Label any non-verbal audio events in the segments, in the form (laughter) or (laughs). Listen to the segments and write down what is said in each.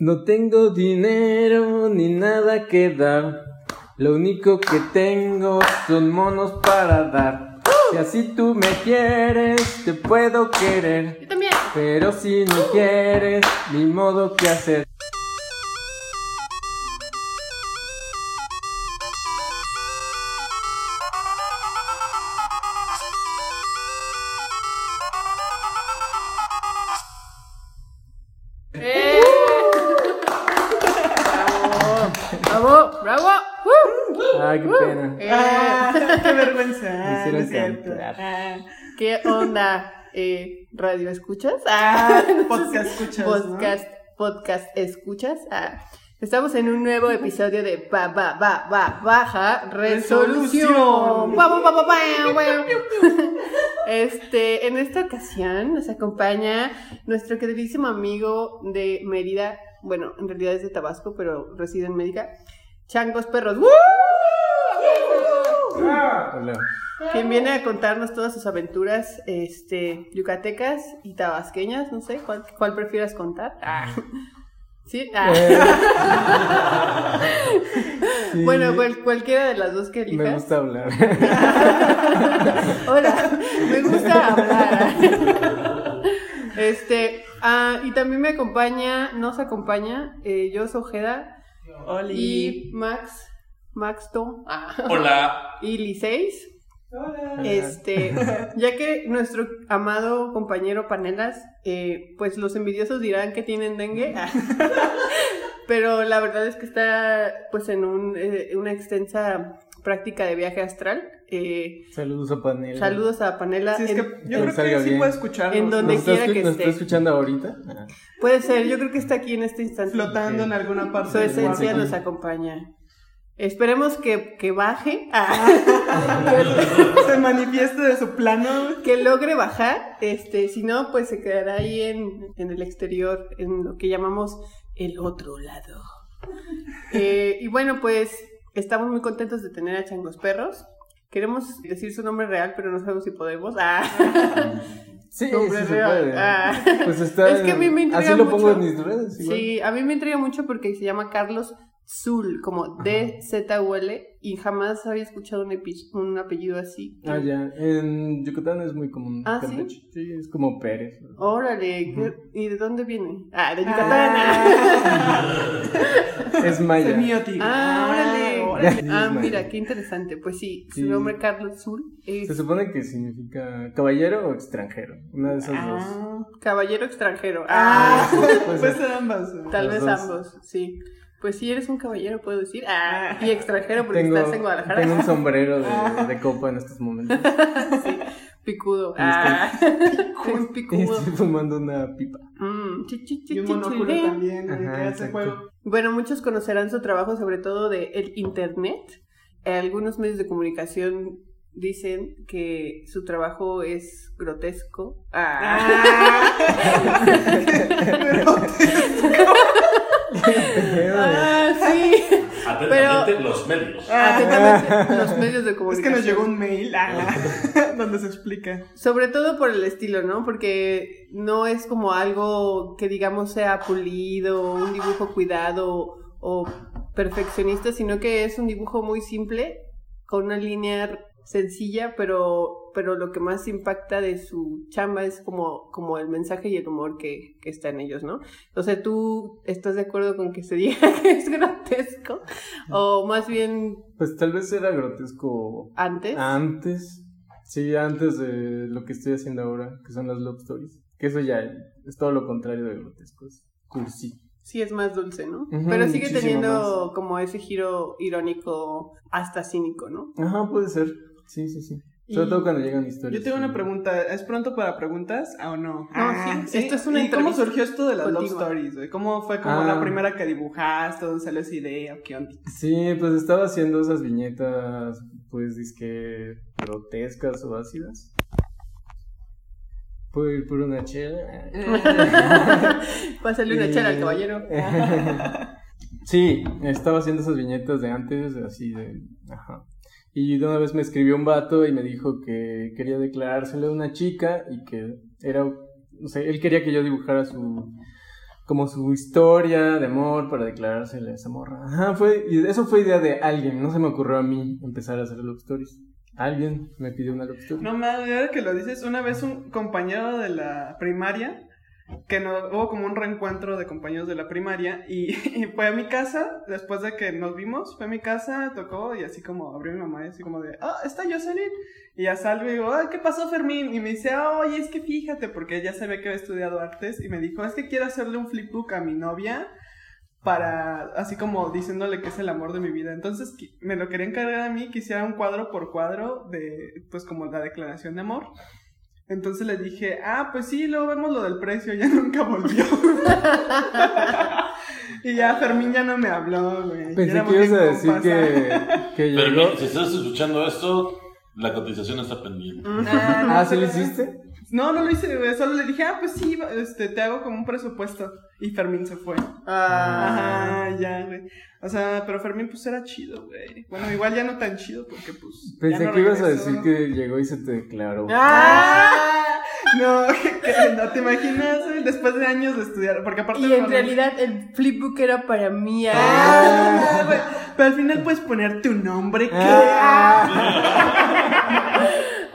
No tengo dinero ni nada que dar. Lo único que tengo son monos para dar. Si así tú me quieres, te puedo querer. Yo también. Pero si no quieres, ni modo que hacer. Eh, ¿Radio escuchas? Ah, podcast escuchas. ¿no? podcast, podcast escuchas. Ah, estamos en un nuevo episodio de ba, ba, ba, ba, Baja Resolución. Este, en esta ocasión nos acompaña nuestro queridísimo amigo de Mérida. Bueno, en realidad es de Tabasco, pero reside en Mérida. Changos Perros. ¡Woo! Hola. Quien viene a contarnos todas sus aventuras este, yucatecas y tabasqueñas, no sé, ¿cuál, cuál prefieras contar? Ah. (laughs) ¿Sí? Ah. (laughs) Sí, Bueno, cual- cualquiera de las dos que elijas. me gusta hablar. (laughs) Hola, me gusta hablar. Este, ah, y también me acompaña, nos acompaña, eh, yo soy Ojeda Oli. y Max, Max To, ah, Hola. (laughs) y Liceis. Hola. Este, (laughs) ya que nuestro amado compañero Panelas, eh, pues los envidiosos dirán que tienen dengue, (laughs) pero la verdad es que está pues en un, eh, una extensa práctica de viaje astral. Eh, Saludos a Panel. saludos a Panela. Sí, es en- que yo en creo que sí bien. puede escucharnos. En donde ¿Nos está, quiera escu- que nos esté. está escuchando ahorita? Ah. Puede ser, yo creo que está aquí en este instante. Flotando Ok. en alguna parte. Su esencia nos acompaña. Esperemos que, que baje, Se manifiesta de su plano. que logre bajar. Este, si no, pues se quedará ahí en, en el exterior, en lo que llamamos el otro lado. Eh, y bueno, pues estamos muy contentos de tener a Changos Perros. Queremos decir su nombre real, pero no sabemos si podemos. Ah. Sí, Nombre sí se real. puede. Ah. Pues está Es que a mí me intriga Así lo pongo mucho. en mis redes. igual. Sí, a mí me intriga mucho porque se llama Carlos Zul, como D-Z-U-L, y jamás había escuchado un, un apellido así. Ah, ya. En Yucatán es muy común. Ah, ¿sí? Sí, es como Pérez. Órale, ¿qué- ¿y de dónde viene? Ah, de Yucatán. Ah. (laughs) Es maya. Semiótica. Ah, órale. órale. Sí, Ah, mira, qué interesante. Pues sí, su Sí. nombre Carlos Zul es Se supone que significa caballero o extranjero. Una de esas dos. Ah, caballero extranjero. Ah, Ah, Pues ser ambas. tal los vez dos. ambos, sí. Pues sí, eres un caballero, puedo decir. Ah, y extranjero porque Tengo, estás en Guadalajara. tengo un sombrero de, de copa en estos momentos. (laughs) Sí, picudo. Ah, (laughs) un Y picudo. estoy fumando una pipa. Mm, chi, chi, chi, Y un chi, monóculo también. Ajá, que hace exacto. juego. Bueno, muchos conocerán su trabajo sobre todo de el internet. Eh, Algunos medios de comunicación dicen que su trabajo es grotesco. Ah. (laughs) Ah, sí. Atentamente, los medios. Atentamente, (laughs) los medios de Es comunicación. que nos llegó un mail ah, (laughs) donde se explica. Sobre todo por el estilo, ¿no? Porque no es como algo que digamos sea pulido, un dibujo cuidado o perfeccionista, sino que es un dibujo muy simple, con una línea sencilla, pero, pero lo que más impacta de su chamba es como, como el mensaje y el humor que, que está en ellos, ¿no? Entonces, ¿tú estás de acuerdo con que se diga (laughs) que es grotesco? O más bien Pues tal vez era grotesco antes. antes. Sí, antes de lo que estoy haciendo ahora, que son las love stories. Que eso ya es todo lo contrario de grotesco. Es cursi. Sí, es más dulce, ¿no? Pero sigue teniendo como ese giro irónico hasta cínico, ¿no? Ajá, puede ser. Sí, sí, sí. Sobre todo cuando llegan historias. Yo tengo una pregunta. ¿Es pronto para preguntas o no? No, sí. Esto es una ¿Y cómo surgió esto de las love continua. stories? güey? ¿Cómo fue como Ah. la primera que dibujaste? ¿Dónde salió esa idea? ¿Qué onda? Sí, pues estaba haciendo esas viñetas, pues, disque grotescas o ácidas. Puedo ir por una chela. (laughs) Pásale una chela al caballero. (laughs) sí, estaba haciendo esas viñetas de antes, así de... Ajá. Y de una vez me escribió un vato y me dijo que quería declarárselo a una chica y que era... No sé, él quería que yo dibujara su como su historia de amor para declarársele a esa morra. Ajá, fue, y eso fue idea de alguien, no se me ocurrió a mí empezar a hacer love stories. Alguien me pidió una love story. No mames, que lo dices, una vez un compañero de la primaria, que no, hubo como un reencuentro de compañeros de la primaria, (laughs) y, fue a mi casa, después de que nos vimos, fue a mi casa, tocó, y así como abrió mi mamá, y así como de, ah, está Jocelyn. Y ya salgo y digo, ay, ¿qué pasó Fermín? Y me dice, oye, es que fíjate, porque ella sabía que había estudiado artes, y me dijo, es que quiero hacerle un flipbook a mi novia, para, así como diciéndole que es el amor de mi vida. Entonces me lo quería encargar a mí, que hiciera un cuadro por cuadro de, pues como la declaración de amor. Entonces le dije, ah, pues sí, luego vemos lo del precio, ya (laughs) nunca volvió. (laughs) y ya Fermín ya no me habló, güey. Pensé que ibas a decir que, que Pero llegó. no, si estás escuchando esto, la cotización está pendiente. Ah, Ah, ¿sí lo hiciste? No, no lo hice, güey. Solo le dije, ah, pues sí, este, te hago como un presupuesto. Y Fermín se fue. Ah, Ajá, ya, güey. O sea, pero Fermín, pues era chido, güey. Bueno, igual ya no tan chido porque, pues. Pensé no que ibas a decir que llegó y se te declaró. Ah, No, (laughs) que- no te imaginas, güey, después de años de estudiar. Porque aparte. y en no- realidad el flipbook era para mí. ah. Ah, güey, Pero al final puedes poner tu nombre. que- Ah. (laughs)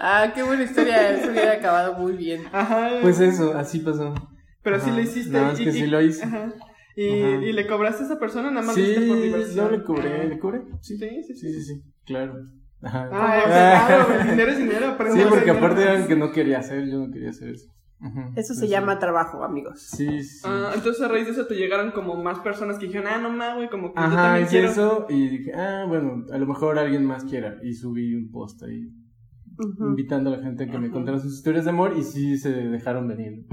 Ah, qué buena historia. (laughs) Eso hubiera acabado muy bien. Ajá. Pues eso, así pasó. Pero sí Ajá. lo hiciste. No, es que sí lo hice. Ajá. Y, Ajá. y le cobraste a esa persona, nada más hiciste por Sí, diversión. yo le cobré, ¿le cobré? Sí, Sí, sí, sí, sí, sí, claro. Ajá. Ah, Ah. claro, dinero es dinero. Sí, porque aparte eran que no quería hacer, yo no quería hacer eso. Eso se Sí, llama trabajo, amigos. Sí, sí. Ah, entonces a raíz de eso te llegaron como más personas que dijeron, ah, no más, güey, como que yo Ajá, también hice quiero. eso y dije, ah, bueno, a lo mejor alguien más quiera. Y subí un post ahí Ujú. invitando a la gente a que me contara sus historias de amor y sí se dejaron venir.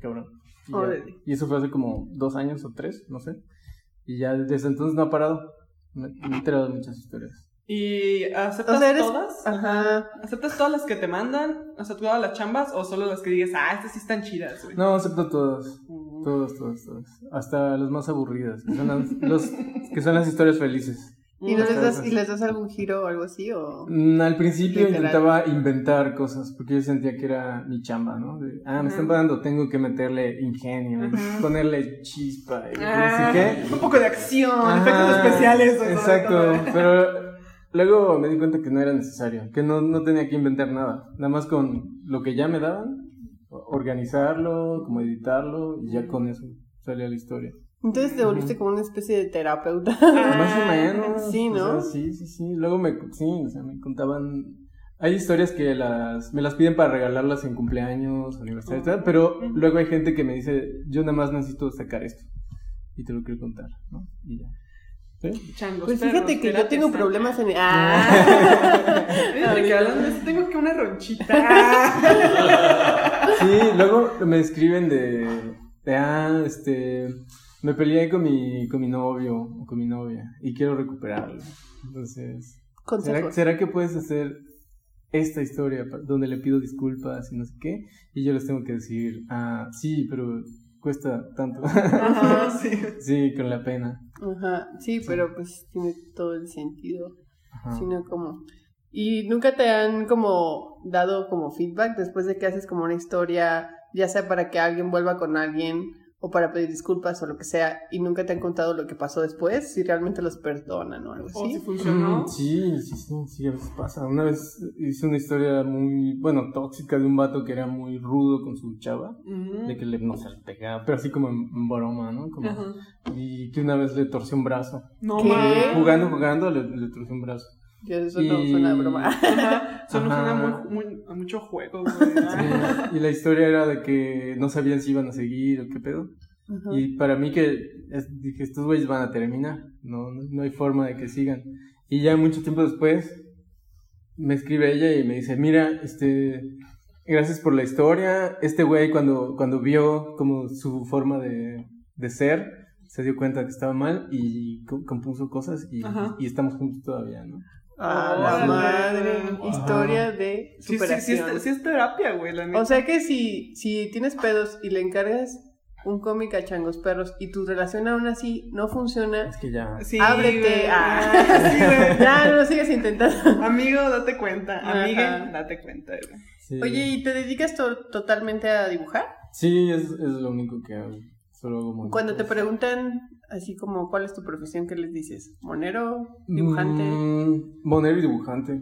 Cabrón. Y, ya. Y eso fue hace como dos años o tres, no sé. Y ya desde entonces no ha parado. Me, me he enterado de muchas historias. ¿Y aceptas O sea, eres- todas? Ajá. ¿Aceptas todas las que te mandan? O sea, todas las chambas o solo las que digas, ah, estas sí están chidas, güey? No, acepto todas. Todas, todas, todas. Hasta las más aburridas, que son las, los, que son las historias felices. ¿Y, no les das. ¿Y les das algún giro o algo así? O... Mm, Al principio Literal. intentaba inventar cosas porque yo sentía que era mi chamba, ¿no? De, ah, me están pagando, tengo que meterle ingenio, Ajá. (laughs) ponerle chispa y Ah, qué. Un poco de acción, Ajá, efectos especiales. Exacto, pero luego me di cuenta que no era necesario, que no, no tenía que inventar nada, nada más con lo que ya me daban, organizarlo, como editarlo y ya con eso salía la historia. Entonces te volviste como una especie de terapeuta. Más o (laughs) menos. Sí, o ¿no? sea, sí, sí, sí. Luego me, sí, o sea, me contaban. Hay historias que las, me las piden para regalarlas en cumpleaños, aniversarios, tal, pero luego hay gente que me dice, yo nada más necesito sacar esto. Y te lo quiero contar, ¿no? Y ya. ¿Sí? Changos, Pues perros, fíjate que yo tengo está. problemas en... Ah. (laughs) Fíjate que hablando de eso, tengo que una ronchita. (laughs) Sí, luego me escriben de, de, ah, este, me peleé con mi, con mi novio o con mi novia y quiero recuperarlo. Entonces, ¿será, que puedes hacer esta historia donde le pido disculpas y no sé qué? Y yo les tengo que decir, ah, sí, pero cuesta tanto. Ajá, (laughs) sí. sí, con la pena. Ajá. Sí, pero pues tiene todo el sentido. Ajá. Sino como... ¿Y nunca te han como dado como feedback después de que haces como una historia, ya sea para que alguien vuelva con alguien o para pedir disculpas o lo que sea, y nunca te han contado lo que pasó después, si realmente los perdonan o algo O si así? funcionó. Mm, Sí, sí, sí, sí, a veces pasa. Una vez hice una historia muy, bueno, tóxica de un vato que era muy rudo con su chava. De que le, no se le pegaba, pero así como en, en broma, ¿no? Como, y que una vez le torció un brazo. No ¿Qué? Jugando, jugando, le, le torció un brazo. Ya eso no Y- suena a broma. (laughs) Ajá. Solo Ajá. suena muy, muy, a mucho juego, güey. Sí, y la historia era de que no sabían si iban a seguir o qué pedo. Ajá. Y para mí que es- dije, estos güeyes van a terminar, no, no, no hay forma de que sigan. Y ya mucho tiempo después me escribe ella y me dice, mira, este, gracias por la historia. Este güey cuando, cuando vio como su forma de, de ser, se dio cuenta que estaba mal y co- compuso cosas y, y estamos juntos todavía, ¿no? A Órale. la madre. Historia de Sí, sí, sí, superación. es, sí es terapia, güey, la neta. O sea que si, si tienes pedos y le encargas un cómic a Changos Perros y tu relación aún así no funciona, Es que ya... Sí, ábrete. güey. Ah. Sí, güey. (laughs) ya no lo sigas intentando. Amigo, date cuenta. Ajá. Amiga, date cuenta, güey. sí. Oye, ¿y te dedicas to- totalmente a dibujar? Sí, es, es lo único que hago. Solo hago. Cuando te preguntan así como cuál es tu profesión, ¿qué les dices? ¿Monero? ¿Dibujante? Mm, monero y dibujante.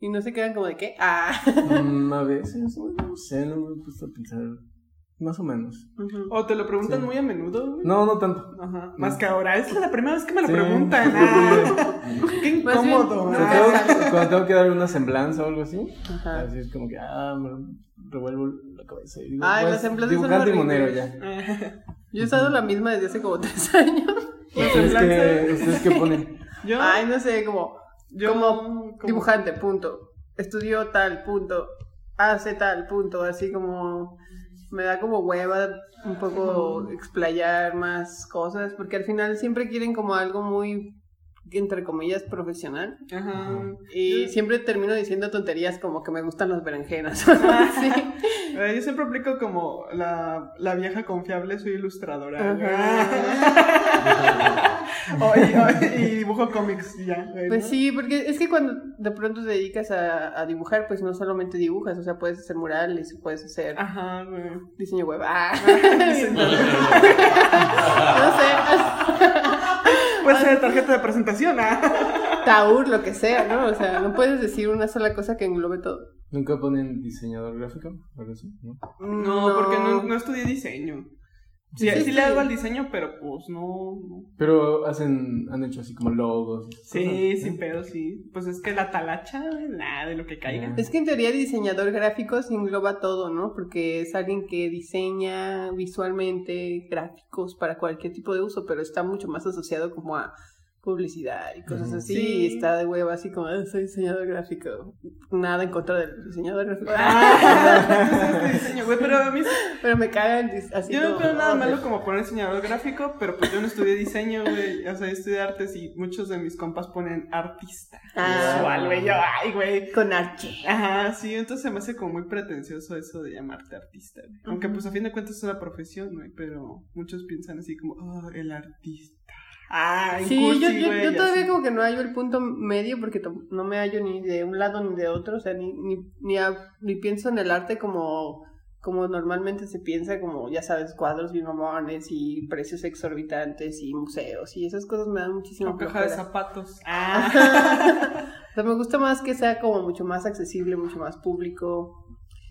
Y no se quedan como de qué? Ah. Mm, a (laughs) veces, no sé, no me he puesto a pensar. Más o menos. Ujú. O te lo preguntan Sí. muy a menudo, güey. No, no tanto. Ajá. Más que ahora. Es la primera vez que me lo Sí. preguntan. (laughs) Ah, qué bien, incómodo. sé. tengo, cuando tengo que dar una semblanza o algo así, Ajá. así es como que, ah, me revuelvo la cabeza y digo, Ay, pues, las semblanzas son dibujante y monero ya. (laughs) Yo he usado la misma desde hace como tres años. ¿Ustedes qué, ¿Ustedes qué ponen? Yo, Ay, no sé, como yo como dibujante, punto. Estudió tal, punto. Hace tal, punto. Así como me da como hueva un poco explayar más cosas, porque al final siempre quieren como algo muy, entre comillas, profesional. Ajá. Y Yo- siempre termino diciendo tonterías como que me gustan las berenjenas. (laughs) sí. Eh, Yo siempre aplico como la, la vieja confiable, soy ilustradora. (laughs) O- y, dibujo cómics ya. Pues sí, porque es que cuando de pronto te dedicas a, a dibujar, pues no solamente dibujas, o sea, puedes hacer murales, puedes hacer Ajá, diseño web. Ah. (laughs) No sé, Puede ser tarjeta de presentación, ah. (laughs) taur, lo que sea, ¿no? O sea, no puedes decir una sola cosa que englobe todo. ¿Nunca ponen diseñador gráfico? ¿O algo así? ¿No? No, porque no, no estudié diseño. Sí, Sí, le hago al diseño, pero pues no. no. Pero hacen, han hecho así como logos. y Sí, cosas, sin pedo, sí. Pues es que la talacha, nada de lo que caiga. Es que en teoría diseñador gráfico se engloba todo, ¿no? Porque es alguien que diseña visualmente gráficos para cualquier tipo de uso, pero está mucho más asociado como a publicidad y cosas así. Sí. Y está de hueva así como, "Ah, soy diseñador gráfico. Nada en contra del diseñador gráfico. Ah, (laughs) diseño, güey, pero a mí pero me cagan así yo no veo nada "Oh, malo como poner diseñador gráfico, pero pues yo no estudié diseño, güey. O sea, yo estudié artes y muchos de mis compas ponen artista. Ah. Visual, güey. Yo, ay, güey. Con Archie. Ajá, sí, entonces se me hace como muy pretencioso eso de llamarte artista, güey. Aunque pues a fin de cuentas es una profesión, güey, pero muchos piensan así como, oh, el artista. Ah, Sí, cursi, yo, yo, yo todavía como que no hallo el punto medio porque no me hallo ni de un lado ni de otro, o sea, ni, ni, ni, ha- ni pienso en el arte como, como normalmente se piensa, como ya sabes, cuadros bien mamones y precios exorbitantes y museos y esas cosas me dan muchísimo Con caja de zapatos. Ah. (laughs) o sea, me gusta más que sea como mucho más accesible, mucho más público.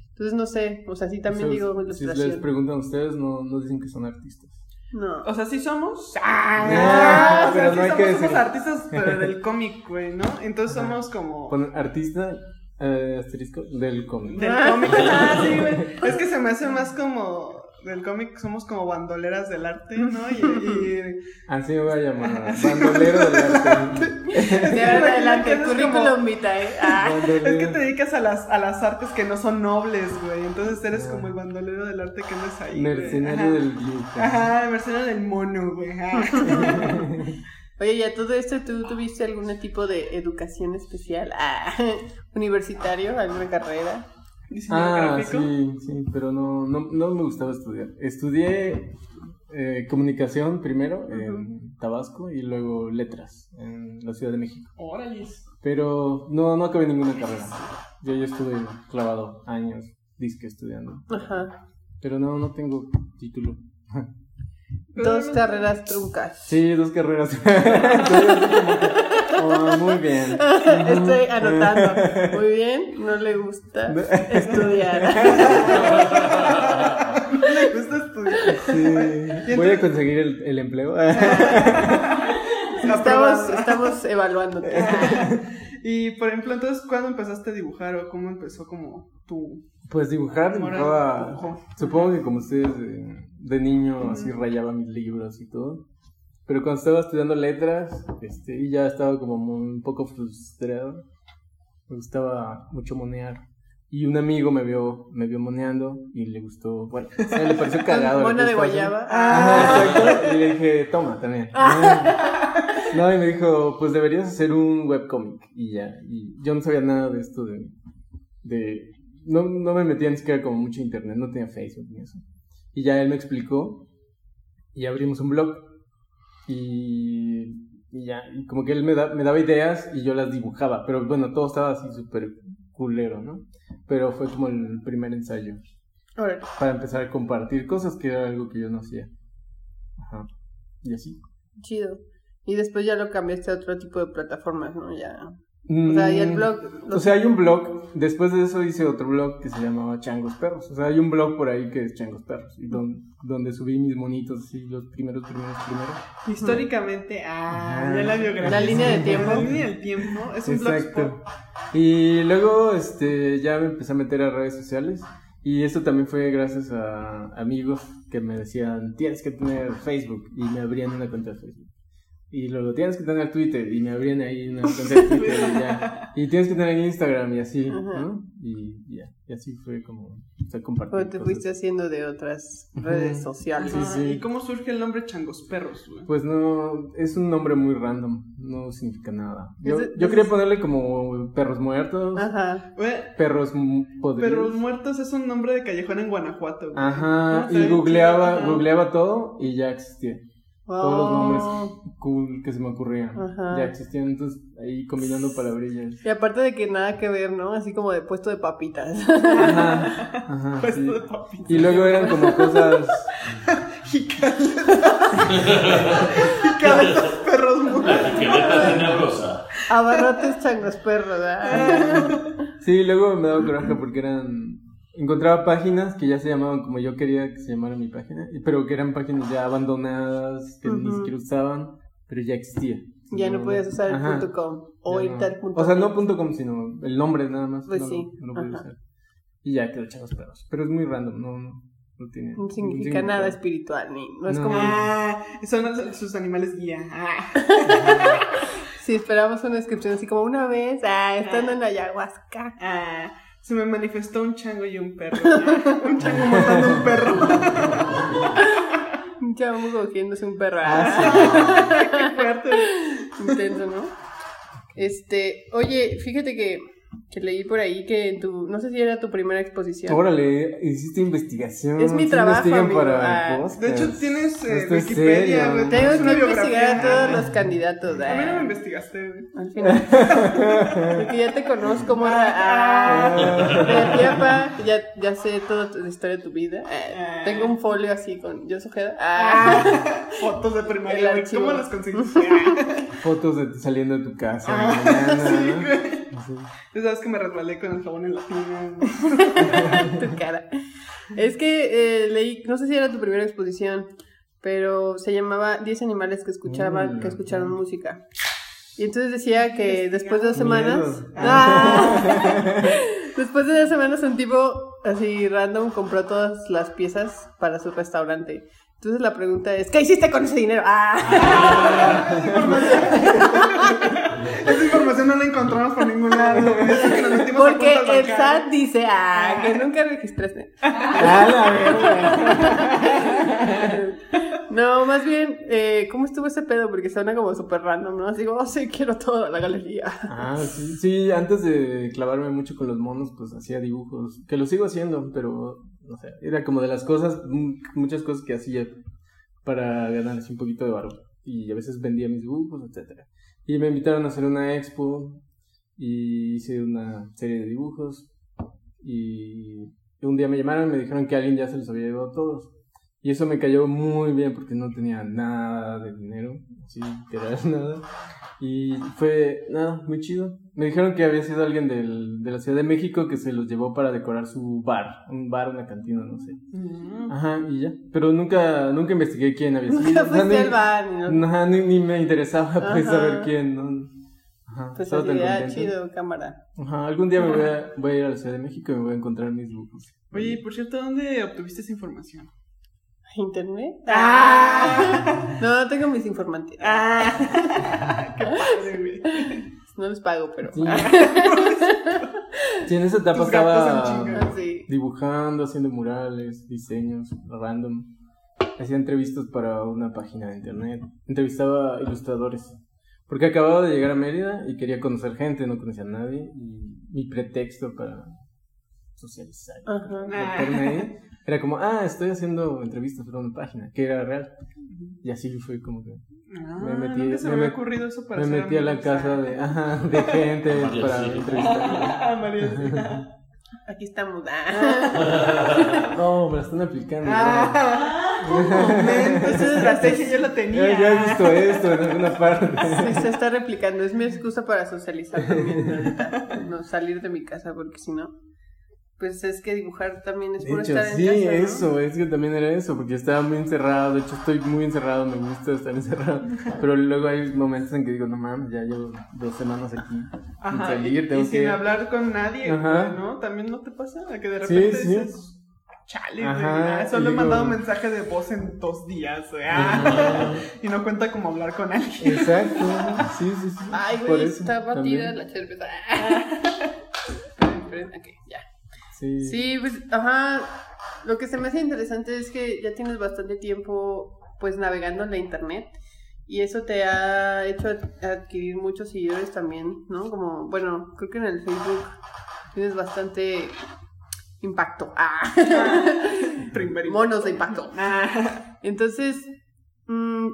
Entonces, no sé, o sea, sí también O sea, digo Si les preguntan a ustedes, no, no dicen que son artistas. No. O sea, sí somos. Ah, o sea, pero sí no hay somos, que somos decir. artistas, pero del cómic, güey, ¿no? Entonces Ajá. somos como. Ponen artista, eh, asterisco, del cómic. Del cómic. (laughs) Ah, sí, güey. Es que se me hace más como. Del cómic somos como bandoleras del arte, ¿no? (laughs) Y. y Así me voy a llamar. Bandolero del arte. De en adelante, Es como- currículum vitae. Ah. (laughs) Es que te dedicas a las, a las artes que no son nobles, güey. Entonces eres como el bandolero del arte que andas ahí. güey. Mercenario del. Ajá, mercenario del mono, güey. (laughs) Oye, y a todo esto, ¿tú tuviste algún tipo de educación especial? Ah, ¿Universitario? ¿Alguna carrera? Ah, gráfico. sí, sí, pero no, no, no me gustaba estudiar. Estudié eh, comunicación primero en Tabasco y luego letras en la Ciudad de México. Órale. Pero no, no acabé ninguna carrera. Yo ya estuve clavado años, disque estudiando. Ajá. Pero no, no tengo título. Dos carreras truncas. Sí, dos carreras. (laughs) Oh, (laughs) muy bien. (laughs) Estoy anotando. Muy bien, no le gusta estudiar. No (laughs) le gusta estudiar. Sí. Voy a conseguir el, el empleo. Estamos, evaluándote. Y por ejemplo, entonces, ¿cuándo empezaste a dibujar o cómo empezó como tu Pues dibujar, dibujaba. Supongo que como ustedes de, de niño así rayaba mis libros y todo. Pero cuando estaba estudiando letras, este, y ya estaba como un poco frustrado. Me gustaba mucho monear. Y un amigo me vio, me vio moneando y le gustó, bueno, o sea, le pareció (laughs) cagado. Mona de guayaba. Exacto. Y le dije, toma, también. No, y me dijo, pues deberías hacer un webcomic. Y ya. Y yo no sabía nada de esto de. de no, no me metía ni siquiera como mucho internet, no tenía Facebook ni eso. Y ya él me explicó. Y abrimos un blog. Y. Y ya. Y como que él me, da- me daba ideas y yo las dibujaba. Pero bueno, todo estaba así súper culero, ¿no? Pero fue como el primer ensayo para empezar a compartir cosas que era algo que yo no hacía. Ajá. Y así. Chido. Y después ya lo cambiaste a otro tipo de plataformas, ¿no? Ya. O sea, y el Mm, blog. O sea, hay un blog, después de eso hice otro blog que se llamaba Changos Perros. O sea, hay un blog por ahí que es Changos Perros, y don- donde subí mis monitos, así, los primeros, primeros, primeros. Históricamente, ah, ya la biografía. La línea de tiempo. La línea del tiempo es un blogspot. Exacto. Y luego este, ya me empecé a meter a redes sociales. Y esto también fue gracias a amigos que me decían, tienes que tener Facebook. Y me abrían una cuenta de Facebook. Y luego tienes que tener Twitter. Y me abrían ahí una cuenta de (laughs) Twitter. y, ya. y tienes que tener Instagram y así, Ajá. ¿no? Y ya. Y así fue como, compartir O te cosas. fuiste haciendo de otras redes sociales. Sí, Ajá, sí. ¿Y cómo surge el nombre Changos Perros, güey? Pues no, es un nombre muy random. No significa nada. Yo, Es yo es- quería ponerle como perros muertos. Ajá. Güey, Perros podridos. Perros Muertos es un nombre de callejón en Guanajuato, güey. Ajá, y googleaba, googleaba todo y ya existía. Todos los nombres Oh. cool que se me ocurrían. Ajá. Ya existían, entonces ahí combinando palabrillas. Y aparte de que nada que ver, ¿no? Así como de puesto de papitas. Ajá, ajá. (laughs) Puesto sí. de papitas. Y luego eran como cosas. (laughs) Y cabezas (laughs) perros muertos. Abarrotes changos perros, ¿verdad? Sí, luego me daba coraje porque eran. Encontraba páginas que ya se llamaban como yo quería que se llamara mi página, pero que eran páginas ya abandonadas, que ni Ujú. siquiera usaban, pero ya existía. Ya no puedes usar el Ajá. punto .com o irte no. al punto O sea, no com. punto .com, sino el nombre nada más. Pues no, sí, No, lo usar. Y ya quedó Changos Perros. Pero es muy random, no, no, no tiene. No significa nada espiritual, ni. No es No. como. Ah, son sus animales guía. Ah. (laughs) Si esperamos una descripción así como una vez, ah, estando en ayahuasca. Ah, se me manifestó un chango y un perro. (laughs) Un chango matando un perro. Un chavo cogiéndose un perro. Ah, Ah, (laughs) Qué fuerte. Intenso, ¿no? Este, oye, fíjate que, que leí por ahí que en tu, no sé si era tu primera exposición. Órale, hiciste investigación. Es mi sí trabajo, investigan amigo. para Ah. De hecho, tienes eh, Wikipedia. Tengo una que investigar a todos los candidatos. A mí no ah, me investigaste, güey. Al final. (laughs) Porque ya te conozco, morra. Ah, de ya, ya sé toda la historia de tu vida. Ah, tengo un folio así con yo Ojeda. Ah, Fotos de primaria. ¿Cómo las conseguiste? Ah, Fotos de ti saliendo de tu casa. Ah. (laughs) Sí. Tú sabes que me resbalé con el jabón en la tina. (laughs) tu cara. Es que eh, leí, no sé si era tu primera exposición, pero se llamaba 10 animales que escuchaban, Mm. que escucharon música. Y entonces decía que después de dos semanas. (laughs) ¡Ah! (laughs) después de dos semanas un tipo así random compró todas las piezas para su restaurante. Entonces la pregunta es, ¿qué hiciste con ese dinero? ¡Ah! Esa información no la encontramos por ningún lado, nos Porque el. SAT dice, ah, que nunca registraste. ¡A la verga! No, más bien, eh, ¿cómo estuvo ese pedo? Porque suena como súper random, ¿no? Así como, oh, sí, quiero toda la galería. Ah, sí, sí, antes de clavarme mucho con los monos, pues hacía dibujos, que lo sigo haciendo, pero, no sé, era como de las cosas, mm, muchas cosas que hacía para ganar así un poquito de barro. Y a veces vendía mis dibujos, etcétera. Y me invitaron a hacer una expo y hice una serie de dibujos. Y un día me llamaron y me dijeron que alguien ya se los había llevado todos. Y eso me cayó muy bien porque no tenía nada de dinero, así, literal (laughs) nada. Y fue, nada, muy chido. Me dijeron que había sido alguien del, de la Ciudad de México que se los llevó para decorar su bar, un bar, una cantina, no sé. Mm. Ajá, y ya. Pero nunca, nunca investigué quién había sido. Nunca fuiste (laughs) ni- al bar, ni no. Ajá, ni, ni me interesaba pues Ajá. saber quién, ¿no? Ajá, Pues tan ah, contento. chido, cámara. Ajá, algún día me voy a, (laughs) voy a ir a la Ciudad de México y me voy a encontrar mis dibujos. Oye, y por cierto, ¿dónde obtuviste esa información? ¿Internet? (laughs) Ah. No, tengo mis informantes. Ah. Qué padre, güey. No les pago, pero. Sí. (laughs) Sí, en esa etapa estaba. Ah, dibujando, haciendo murales, diseños, random. Hacía entrevistas para una página de internet. Entrevistaba ilustradores. Porque acababa de llegar a Mérida y quería conocer gente, no conocía a nadie. Y mi pretexto para socializar, ahí, era como, ah, estoy haciendo entrevistas para una página, que era real. Y así fue como que Ah, Me metí- nunca se me me, había ocurrido eso para me ser metí a la casa de, ajá, de gente (laughs) María para sí. entrevistar. (laughs) Ah. (laughs) Aquí estamos. Ah. No, me la están aplicando. Ah, momento, esa estrategia yo la tenía. Ya, ya he visto esto en alguna parte. Sí, se está replicando. Es mi excusa para socializar también. No salir de mi casa, porque si no, pues es que dibujar también es por estar en sí, casa. ¿no? eso, es que también era eso, porque estaba muy encerrado, de hecho estoy muy encerrado, me gusta estar encerrado, (laughs) pero luego hay momentos en que digo, no mames, ya llevo dos semanas aquí sin Ajá, salir, y, tengo y sin que... hablar con nadie, Ajá. ¿no? También no te pasa que de Sí, repente sí. dices, chale, Ajá, solo y he mandado digo- mensaje de voz en dos días, ah, (laughs) y no cuenta como hablar con alguien. Exacto, sí, sí, sí. Ay, por güey, eso está batida también. la cerveza. (laughs) ok, ya. Sí, Sí, pues, ajá. Lo que se me hace interesante es que ya tienes bastante tiempo, pues, navegando en la internet. Y eso te ha hecho ad- adquirir muchos seguidores también, ¿no? Como, bueno, creo que en el Facebook tienes bastante impacto. Ah. (laughs) Primero. Monos de impacto. Ah, Entonces, mm,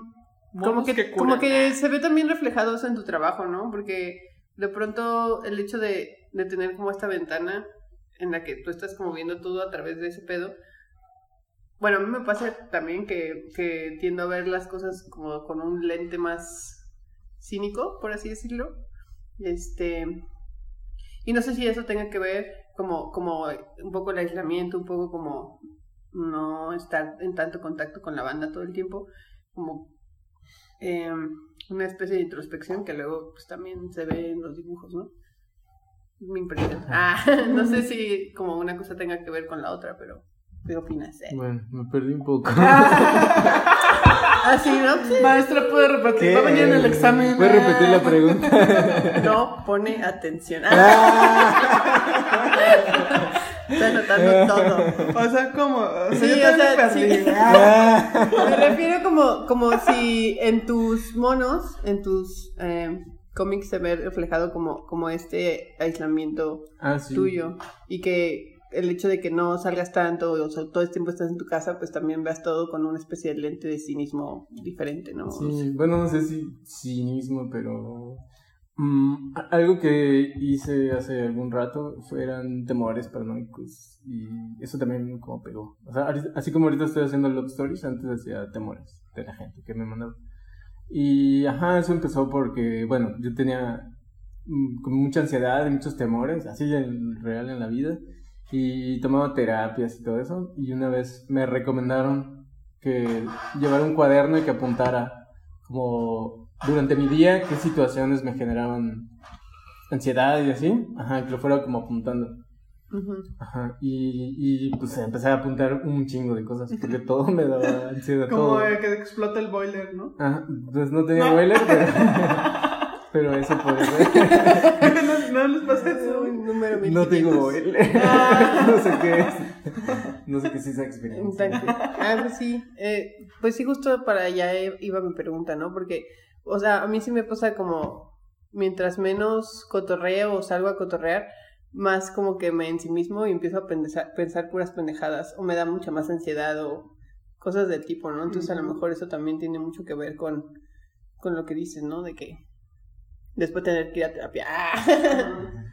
como que, que como que se ve también reflejado eso en tu trabajo, ¿no? Porque de pronto el hecho de, de tener como esta ventana en la que tú estás como viendo todo a través de ese pedo. Bueno, a mí me pasa también que, que tiendo a ver las cosas como con un lente más cínico, por así decirlo. Este. Y no sé si eso tenga que ver como, como un poco el aislamiento, un poco como no estar en tanto contacto con la banda todo el tiempo, como eh, una especie de introspección que luego pues también se ve en los dibujos, ¿no? Mi impresión. Ah, (laughs) no sé si como una cosa tenga que ver con la otra, pero ¿qué opinas? Eh? Bueno, me perdí un poco. (laughs) Ah, sí, ¿no? Sí. Maestra, ¿puede repetir? ¿Qué? Va a venir en el examen. ¿Puedes repetir la pregunta? (laughs) No pone atención. Ah, Está anotando todo. O sea, ¿cómo? O sea, Sí, yo o sea, sí. Ah. Me refiero como, como si en tus monos, en tus eh, cómics se ve reflejado como, como este aislamiento Ah, sí. tuyo y que el hecho de que no salgas tanto o sea, todo el tiempo estás en tu casa, pues también veas todo con una especie de lente de cinismo diferente, ¿no? Sí, bueno, no sé si cinismo, pero a- algo que hice hace algún rato fueron temores paranoicos y eso también como pegó. O sea, así como ahorita estoy haciendo love stories, antes hacía temores de la gente que me mandaba. Y ajá, eso empezó porque, bueno, yo tenía mm, mucha ansiedad y muchos temores, así en real en la vida, y tomaba terapias y todo eso, y una vez me recomendaron que llevara un cuaderno y que apuntara como durante mi día qué situaciones me generaban ansiedad y así, ajá, que lo fuera como apuntando. Ujú. Ajá, y, y pues empecé a apuntar un chingo de cosas, porque todo me daba ansiedad, (laughs) Como todo. que explota el boiler, ¿no? Ajá, pues no tenía boiler, pero, (laughs) (laughs) pero eso puede ser. ¿No, no les pasa eso? Un número No tengo 1500. boiler. no sé qué es. No sé qué es esa experiencia. Ah, pues sí. Eh, pues sí, justo para allá iba mi pregunta, ¿no? Porque, o sea, a mí sí me pasa como, mientras menos cotorreo o salgo a cotorrear, más como que me ensimismo y empiezo a pensar, pensar puras pendejadas, o me da mucha más ansiedad o cosas del tipo, ¿no? Entonces a lo mejor eso también tiene mucho que ver con, con lo que dices, ¿no? De que después tener que ir a terapia. (laughs)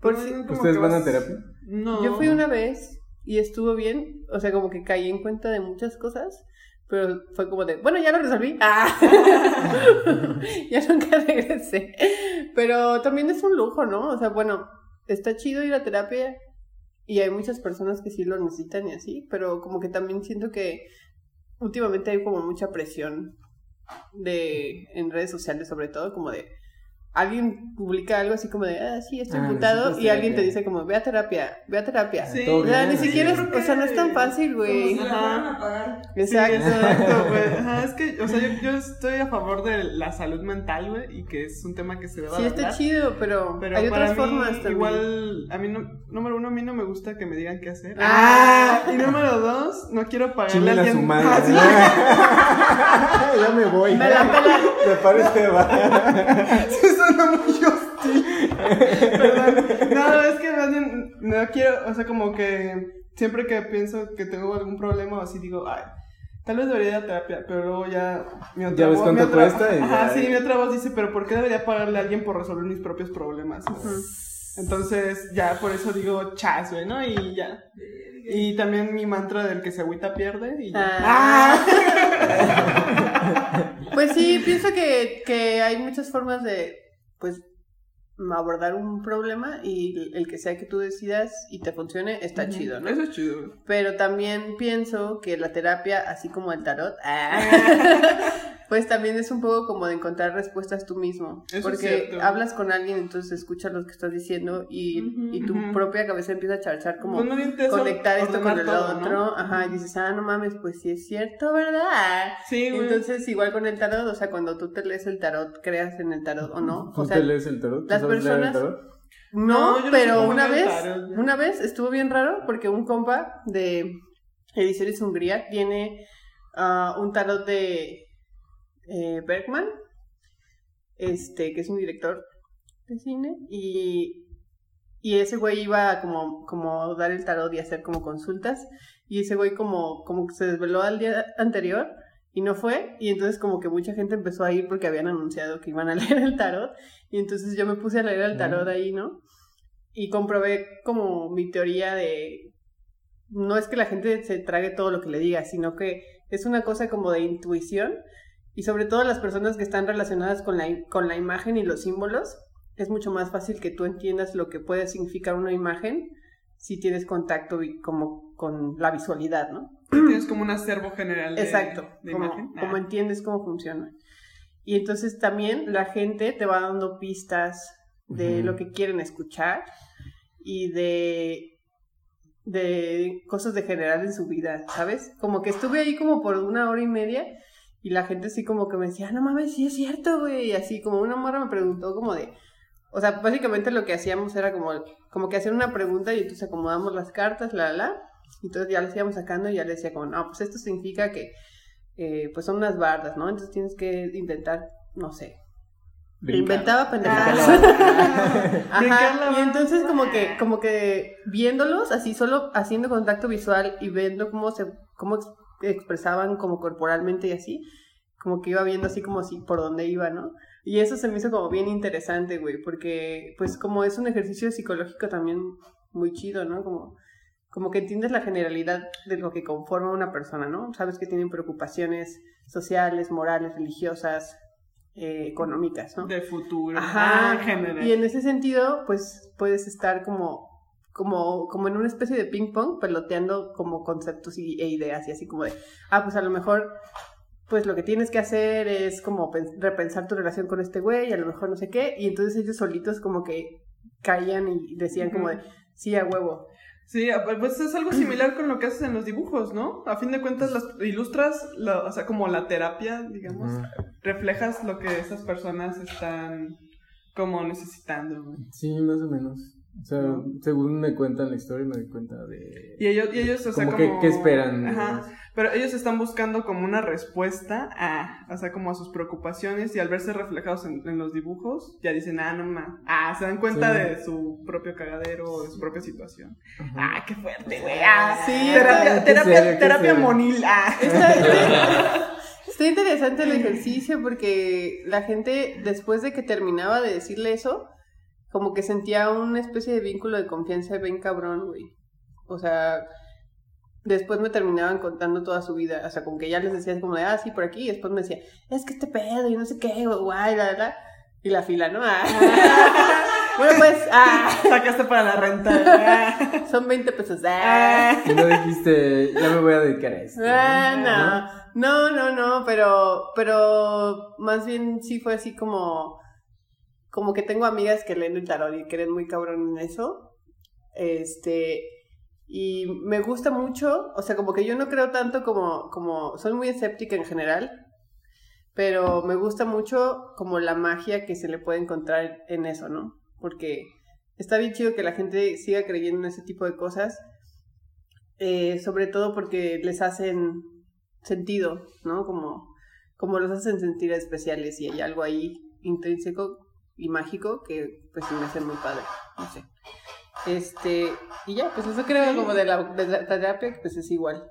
Por si- como ¿Ustedes van a terapia? No. Yo fui una vez y estuvo bien, o sea, como que caí en cuenta de muchas cosas, pero fue como de, bueno, ya lo resolví. (laughs) Ah. (laughs) ya nunca regresé. Pero también es un lujo, ¿no? O sea, bueno, está chido ir a terapia y hay muchas personas que sí lo necesitan y así, pero como que también siento que últimamente hay como mucha presión de en redes sociales sobre todo como de alguien publica algo así como de ah sí estoy Ah, imputado y alguien te dice como ve a terapia ve a terapia Sí. O sea bien, ni siquiera es, o sea no es tan fácil güey si la fueran a pagar. Sí, exacto exacto, güey. Ajá, es que, o sea, yo, yo estoy a favor de la salud mental, güey, y que es un tema que se debe sí está hablar. chido pero, Pero hay otras mí, formas también Igual, a mí, no, número uno, a mí no me gusta que me digan qué hacer. Ah. Y número dos, no quiero pagarle a alguien. Ah, (laughs) sí. (laughs) ya me voy. Me la pela. (laughs) Me parece va. Suena muy hostil. (laughs) Perdón. No, es que más bien no quiero, o sea, como que siempre que pienso que tengo algún problema o así digo, ay, tal vez debería ir a terapia, pero luego ya mi otra Ya ves voz- cuánto mi otra- cuesta y Ajá, ya- sí, mi otra voz dice, pero ¿por qué debería pagarle a alguien por resolver mis propios problemas? Entonces, ya por eso digo chas, güey, ¿no? Y ya. Y también mi mantra del que se agüita pierde y ya. Ah. Pues sí, pienso que, que hay muchas formas de, pues, abordar un problema y el que sea que tú decidas y te funcione está chido, ¿no? Eso es chido. Pero también pienso que la terapia, así como el tarot, ah, (laughs) pues también es un poco como de encontrar respuestas tú mismo. Eso es porque hablas con alguien, entonces escuchas lo que estás diciendo y, y tu propia cabeza empieza a charchar como Pues conectar esto con el todo, otro. ¿no? Ajá, y dices, ah, no mames, pues sí es cierto, ¿verdad? Sí, güey. Entonces, igual con el tarot, o sea, cuando tú te lees el tarot, creas en el tarot o no. ¿Tú O sea, te lees el tarot? ¿Tú las sabes leer el personas- tarot? no, No, no pero cómo una vez, tarot. una vez estuvo bien raro porque un compa de Ediciones Hungría tiene ah, un tarot de eh, Bergman, este, que es un director de cine, y, y ese güey iba a como, como dar el tarot y hacer como consultas, y ese güey como, como que se desveló al día anterior y no fue, y entonces como que mucha gente empezó a ir porque habían anunciado que iban a (laughs) leer el tarot, y entonces yo me puse a leer el tarot ahí, ¿no? Y comprobé como mi teoría de, no es que la gente se trague todo lo que le diga, sino que es una cosa como de intuición, y sobre todo las personas que están relacionadas con la, con la imagen y los símbolos, es mucho más fácil que tú entiendas lo que puede significar una imagen si tienes contacto como con la visualidad, ¿no? Tienes como un acervo general de, Exacto, de como, imagen. como Ah. entiendes cómo funciona. Y entonces también la gente te va dando pistas de lo que quieren escuchar y de, de cosas de general en su vida, ¿sabes? Como que estuve ahí como por una hora y media y la gente así como que me decía, "Ah, no mames, sí es cierto, güey. Y así como una morra me preguntó como de... O sea, básicamente lo que hacíamos era como, como que hacer una pregunta y entonces acomodamos las cartas, la, la, la. Y entonces ya las íbamos sacando y ya le decía como, no, pues esto significa que eh, pues son unas bardas, ¿no? Entonces tienes que intentar, no sé. Brincar. Inventaba pendejadas. Ah. (laughs) Ajá, y entonces como que, como que viéndolos, así solo haciendo contacto visual y viendo cómo se, cómo expresaban como corporalmente y así, como que iba viendo así como si por dónde iba, ¿no? Y eso se me hizo como bien interesante, güey, porque pues como es un ejercicio psicológico también muy chido, ¿no? Como, como que entiendes la generalidad de lo que conforma una persona, ¿no? Sabes que tienen preocupaciones sociales, morales, religiosas, eh, económicas, ¿no? De futuro. Ajá. Ah, en general. Y en ese sentido, pues puedes estar como, como, como en una especie de ping pong, peloteando como conceptos y, e ideas, y así como de, ah, pues a lo mejor, pues lo que tienes que hacer es como pen- repensar tu relación con este güey, a lo mejor no sé qué, y entonces ellos solitos como que caían y decían como de, sí, a huevo. Sí, pues es algo similar con lo que haces en los dibujos, ¿no? A fin de cuentas, las ilustras, la- o sea, como la terapia, digamos, reflejas lo que esas personas están como necesitando. Sí, más o menos. O sea, ¿No? según me cuentan la historia, me doy cuenta de... Y ellos, y ellos o sea, como como... que, ¿qué esperan? Ajá. Pero ellos están buscando como una respuesta a, o sea, como a sus preocupaciones y al verse reflejados en, en los dibujos, ya dicen, ah, no ma, ah, se dan cuenta Sí. de su propio cagadero o de su propia situación. Ajá. Ah, qué fuerte, güey. Ah, Sí, terapia, terapia, serio, monil. Ah. (laughs) Está interesante el ejercicio porque la gente, después de que terminaba de decirle eso, como que sentía una especie de vínculo de confianza bien cabrón, güey. O sea, después me terminaban contando toda su vida. O sea, como que ya les decían como de, ah, sí, por aquí. Y después me decía, es que este pedo y no sé qué, guay, la, la, la. Y la fila, ¿no? Ah. (laughs) bueno, pues, ah, Sacaste para la renta. (laughs) Ah. son 20 pesos. Ah. Y no dijiste, ya me voy a dedicar a esto. Ah, no, no, no, no, pero, pero más bien sí fue así como, como que tengo amigas que leen el tarot y creen muy cabrón en eso, este, y me gusta mucho, o sea, como que yo no creo tanto como, como, soy muy escéptica en general, pero me gusta mucho como la magia que se le puede encontrar en eso, ¿no? Porque está bien chido que la gente siga creyendo en ese tipo de cosas, eh, sobre todo porque les hacen sentido, ¿no? Como, como los hacen sentir especiales y hay algo ahí intrínseco y mágico que pues me hace muy padre, no sé. Este, y ya, pues eso creo como de la, de la terapia, pues es igual.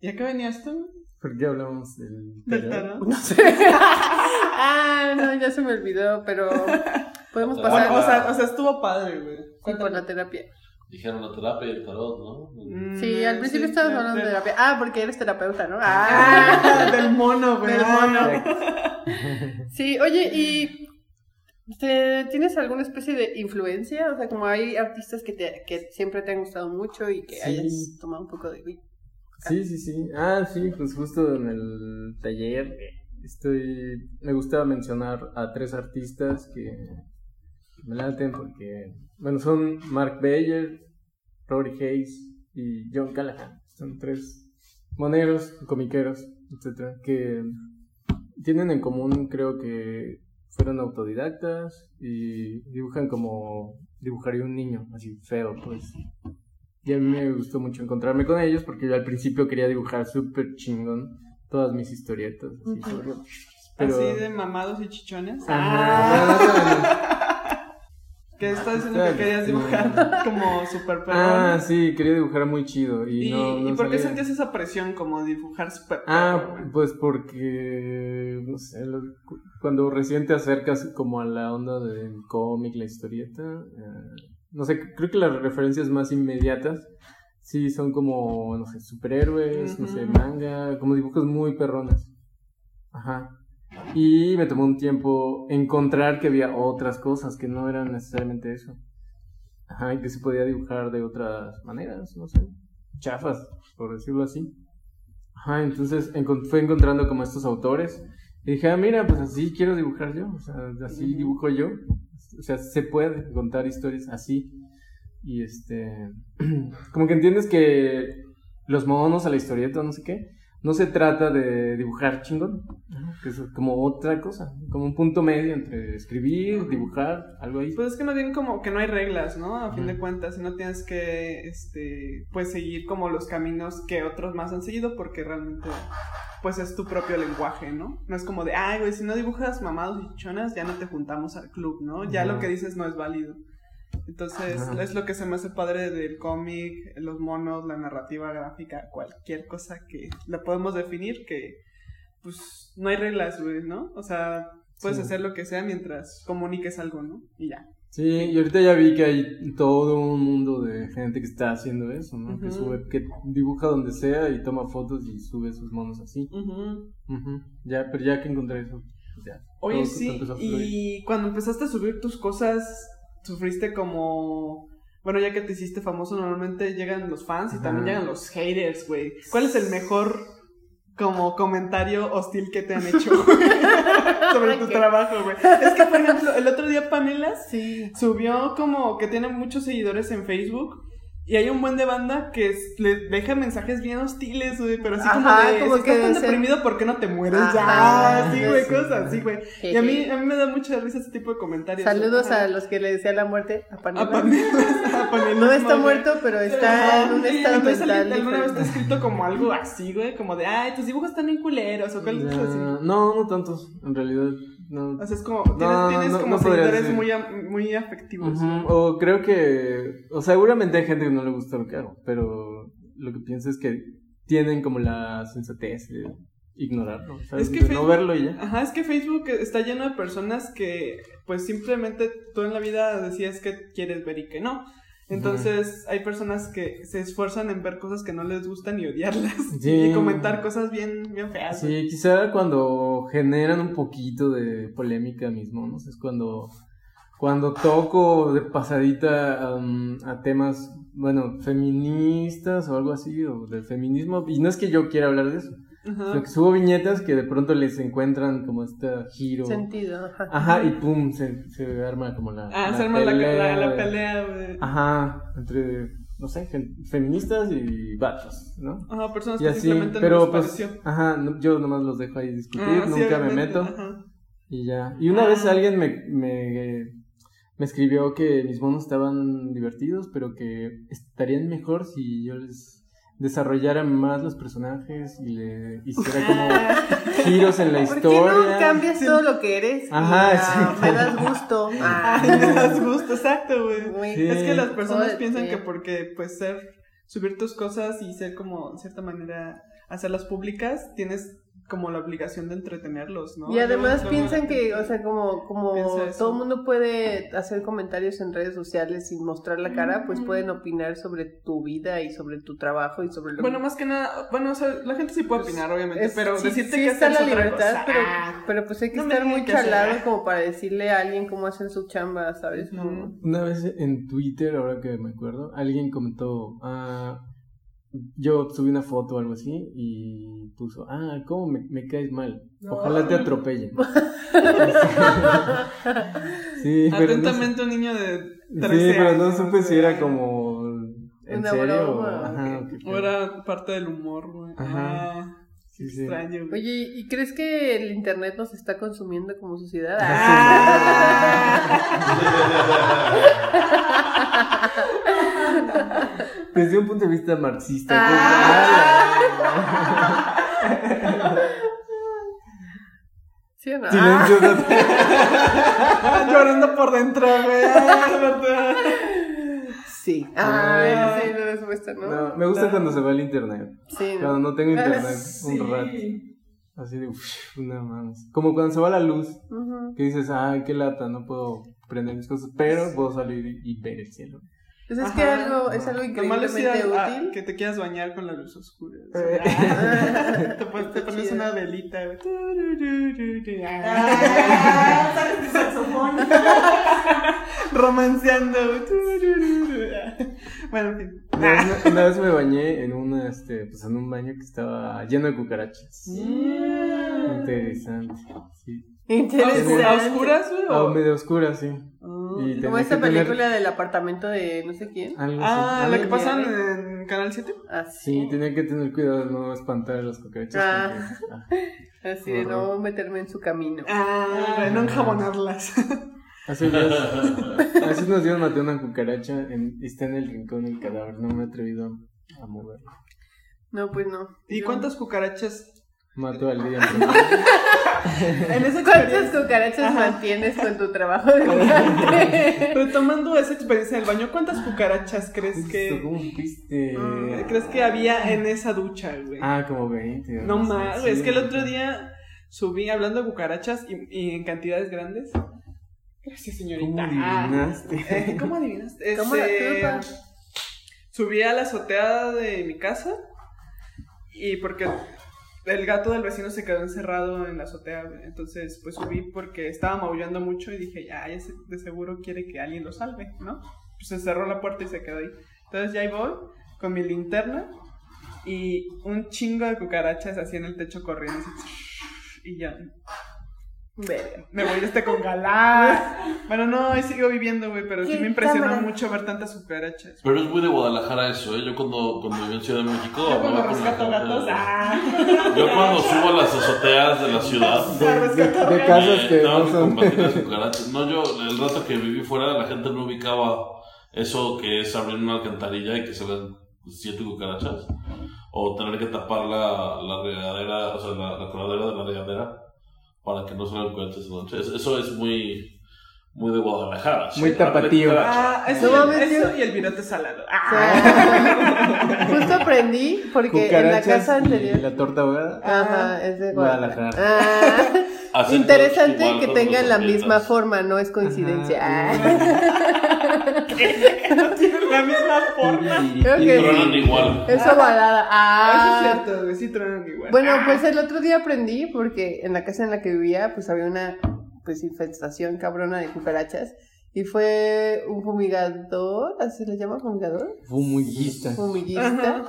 ¿Y a qué venías tú? ¿Por qué hablamos del Del tarot? No sé. (laughs) ah, no, ya se me olvidó, pero Podemos Ah, pasar Bueno, o sea, o sea, estuvo padre, güey. sí, por la terapia. Dijeron la terapia y el tarot, ¿no? Mm, Sí, al principio sí, estabas hablando de terapia. Ah, porque eres terapeuta, ¿no? Ah, Ah, (laughs) del mono, güey. Del mono. Sí, oye, ¿y tienes alguna especie de influencia? O sea, como hay artistas que, te, que siempre te han gustado mucho y que Sí. hayas tomado un poco de... Sí, sí, sí. Ah, sí, pues justo en el taller estoy. Me gusta mencionar a tres artistas que, que me laten porque, bueno, son Mark Bayer, Rory Hayes y John Callahan. Son tres moneros, comiqueros, etcétera, que tienen en común, creo que fueron autodidactas y dibujan como dibujaría un niño, así feo, pues. Y a mí me gustó mucho encontrarme con ellos porque yo al principio quería dibujar súper chingón todas mis historietas. Así, pero... De mamados y chichones. Ajá. Que estás diciendo que querías dibujar (laughs) como super perrón. Ah, sí, quería dibujar muy chido. ¿Y, ¿Y, no, no ¿y por qué sentías esa presión como dibujar super Ah, perrón? pues porque, no sé, cuando recién te acercas como a la onda del cómic, la historieta, eh, no sé, creo que las referencias más inmediatas sí son como, no sé, superhéroes, no sé, manga, como dibujos muy perrones. Ajá. Y me tomó un tiempo encontrar que había otras cosas que no eran necesariamente eso. Ajá, y que se podía dibujar de otras maneras, no sé, chafas, por decirlo así. Ajá, entonces encon- fue encontrando como estos autores y dije, ah, mira, pues así quiero dibujar yo, o sea, así dibujo yo. O sea, se puede contar historias así. Y este, (clears throat) como que entiendes que los monos a la historieta, no sé qué, no se trata de dibujar chingón, que es como otra cosa, como un punto medio entre escribir, dibujar, algo ahí. Pues es que más bien como que no hay reglas, ¿no? A fin de cuentas, no tienes que, este, pues seguir como los caminos que otros más han seguido porque realmente, pues es tu propio lenguaje, ¿no? No es como de, ay, güey, si no dibujas mamados y chonas, ya no te juntamos al club, ¿no? Ya lo que dices no es válido. Entonces, Ajá. es lo que se me hace padre del cómic, los monos, la narrativa gráfica, cualquier cosa que la podemos definir que, pues, no hay reglas, güey, ¿no? O sea, puedes Sí. hacer lo que sea mientras comuniques algo, ¿no? Y ya. Sí, y ahorita ya vi que hay todo un mundo de gente que está haciendo eso, ¿no? Que sube, que dibuja donde sea y toma fotos y sube sus monos así. Ujú. Ujú. Ya, pero ya que encontré eso, ya. Oye, sí, y cuando empezaste a subir tus cosas, sufriste como... Bueno, ya que te hiciste famoso, normalmente llegan los fans y Ajá. también llegan los haters, güey. ¿Cuál es el mejor como comentario hostil que te han (laughs) hecho (laughs) sobre tu trabajo, güey? Es que, por ejemplo, el otro día Pamela Sí. subió como que tiene muchos seguidores en Facebook. Y hay un buen de banda que es- le deja mensajes bien hostiles, güey, pero así como Ajá, de, como si que estás tan deprimido, ¿por qué no te mueres Ajá, ya? Sí, güey, sí, cosas sí. así, güey. Y a mí, a mí me da mucha risa ese tipo de comentarios. Saludos Ajá. a los que le decían la muerte a Panela. A Panelas, (laughs) a Panelas, No está muerto, pero está en un estado mental alguna vez está escrito como algo así, güey, como de, ay, tus dibujos están bien culeros, o cosas así. No, no tantos, en realidad. No. O sea, es como, tienes, No, tienes no, como seguidores muy, muy afectivos. O creo que, o seguramente hay gente que no le gusta lo que hago, pero lo que pienso es que tienen como la sensatez de ignorarlo, ¿sabes? Es que De no verlo y ya. Ajá, es que Facebook está lleno de personas que, pues simplemente tú en la vida decías que quieres ver y que no. Entonces, hay personas que se esfuerzan en ver cosas que no les gustan y odiarlas. (laughs) Sí. Y comentar cosas bien, bien feas. Sí, quizá cuando generan un poquito de polémica mis monos, es cuando, cuando toco de pasadita um, a temas, bueno, feministas o algo así, o del feminismo, y no es que yo quiera hablar de eso, Ajá. sino que subo viñetas que de pronto les encuentran como este giro. Sentido, ajá. Ajá, y pum, se, se arma como la. Ah, se arma la, la, la de- pelea, güey. Ajá, entre, no sé, feministas y vatos, ¿no? Ajá, personas Y que así, simplemente no pero les pues, ajá, no- yo nomás los dejo ahí discutir, Ah, sí, nunca me obviamente, meto ajá. y ya. Y una Ah. vez alguien me, me, me escribió que mis monos estaban divertidos, pero que estarían mejor si yo les desarrollara más los personajes y le hiciera como (laughs) giros en la ¿Por qué historia. no cambias todo lo que eres? Ajá, (laughs) ah. Me das gusto. Ah, me das gusto, exacto, güey. Sí. Es que las personas Joder, piensan sí. que porque, pues, ser, subir tus cosas y ser como, de cierta manera, hacerlas públicas, tienes como la obligación de entretenerlos, ¿no? Y además piensan que, o sea, como, como todo el mundo puede hacer comentarios en redes sociales sin mostrar la cara, pues Mm. pueden opinar sobre tu vida y sobre tu trabajo y sobre lo Bueno, más que nada, bueno, o sea, la gente sí puede opinar, obviamente, Es- pero sí- decirte sí que está hacer la libertad, cosa. pero, Ah. pero pues hay que No estar muy qué hacer. chalado como para decirle a alguien cómo hacer su chamba, ¿sabes? Como- Una vez en Twitter, ahora que me acuerdo, alguien comentó, ah, yo subí una foto o algo así y puso, ah, ¿cómo me, me caes mal? Ojalá te atropellen. (laughs) sí, Atentamente un niño de sí, 13 pero no años, supe si era como en Una serio o, broma, ajá, era parte del humor, güey. Ajá. Ah, Sí, sí. extraño, güey. Oye, ¿y crees que el internet nos está consumiendo como sociedad? (laughs) (laughs) (laughs) Desde un punto de vista marxista. Ah. (laughs) ¿Sí o no? Ah, Silencio. (laughs) Llorando por dentro, güey. Ah, sí. Ay, sí, la respuesta, ¿no? No, me gusta cuando se va el internet. Sí, ¿no? Cuando no tengo internet Sí. un rato. Así de, uff, una más. Como cuando se va la luz, que dices, ay, qué lata, no puedo prender mis cosas, pero puedo salir y, y ver el cielo. Pues es que Ajá. algo, es algo increíblemente útil. que te quieras bañar con la luz oscura. Eh. te, (laughs) pones, te pones una velita. Ah, ¿Sabes tu saxofón? Romanceando. Bueno, en fin. Una vez, una vez me bañé en una, este, pues en un baño que estaba lleno de cucarachas. Interesante. Sí. ¿A Interesante. oscuras, güey? Ah, o- medio oscura, sí. Ah. Y tenía Como esta tener película del apartamento de no sé quién. algo Ah, así. la que pasan en Canal 7. Así. Sí, tenía que tener cuidado de no espantar a las cucarachas. Ah. porque, ah. Así de no meterme en su camino. Ah, no enjabonarlas. Hace días, hace unos días maté una cucaracha en, y está en el rincón del cadáver. No me he atrevido a moverla. No, pues no. ¿Y cuántas cucarachas? Mato al día. (laughs) En esa ¿Cuántas cucarachas mantienes con tu trabajo de gigante? Pero tomando esa experiencia del baño, ¿cuántas cucarachas crees que ¿Cómo viste? Mm, crees que había en esa ducha, güey? Ah, como 20. no más, güey. Es que el otro día subí hablando de cucarachas y, y en cantidades grandes. Gracias, señorita. ¿Cómo adivinaste? eh, ¿Cómo adivinaste? (laughs) ¿Cómo la culpa? Subí a la azotea de mi casa y porque el gato del vecino se quedó encerrado en la azotea, entonces pues subí porque estaba maullando mucho y dije, ya, de seguro quiere que alguien lo salve, ¿no? Pues se cerró la puerta y se quedó ahí. Entonces ya ahí voy con mi linterna y un chingo de cucarachas así en el techo corriendo (laughs) y ya, Verga. me voy este con galán. Bueno, no, ahí sigo viviendo, güey, pero sí ¿Qué me impresionó cámara? mucho ver tantas cucarachas. Pero es muy de Guadalajara eso, ¿eh? Yo cuando, cuando viví en Ciudad de México... Yo cuando rescato gatos, ah. Yo cuando subo a las azoteas de la ciudad... (laughs) De, de- de casas que no son. combatir las cucarachas. No, yo, el rato que viví fuera, la gente no ubicaba eso que es abrir una alcantarilla y que se ven siete cucarachas. O tener que tapar la, la regadera, o sea, la, la coladera de la regadera para que no se vean cucarachas esa noche. Es- Eso es muy, muy de Guadalajara. Muy sí, tapatío. Ah, eso, No eso y el virote salado. O Ah. sea, (laughs) Justo aprendí porque en la casa anterior. la torta ahogada. Ajá, es de Guadalajara. Guadalajara. Ah, interesante que tengan la misma forma, no es coincidencia. Ajá. (laughs) Ah. (laughs) Tienen la misma forma. Creo Y- que Tronan sí. igual. Es ovalada. Eso Ah. es cierto, güey, sí tronan igual. Bueno, Ah. pues el otro día aprendí porque en la casa en la que vivía pues había una pues infestación cabrona de cucarachas y fue un fumigador, ¿así se le llama fumigador? Fumiguista. Fumiguista.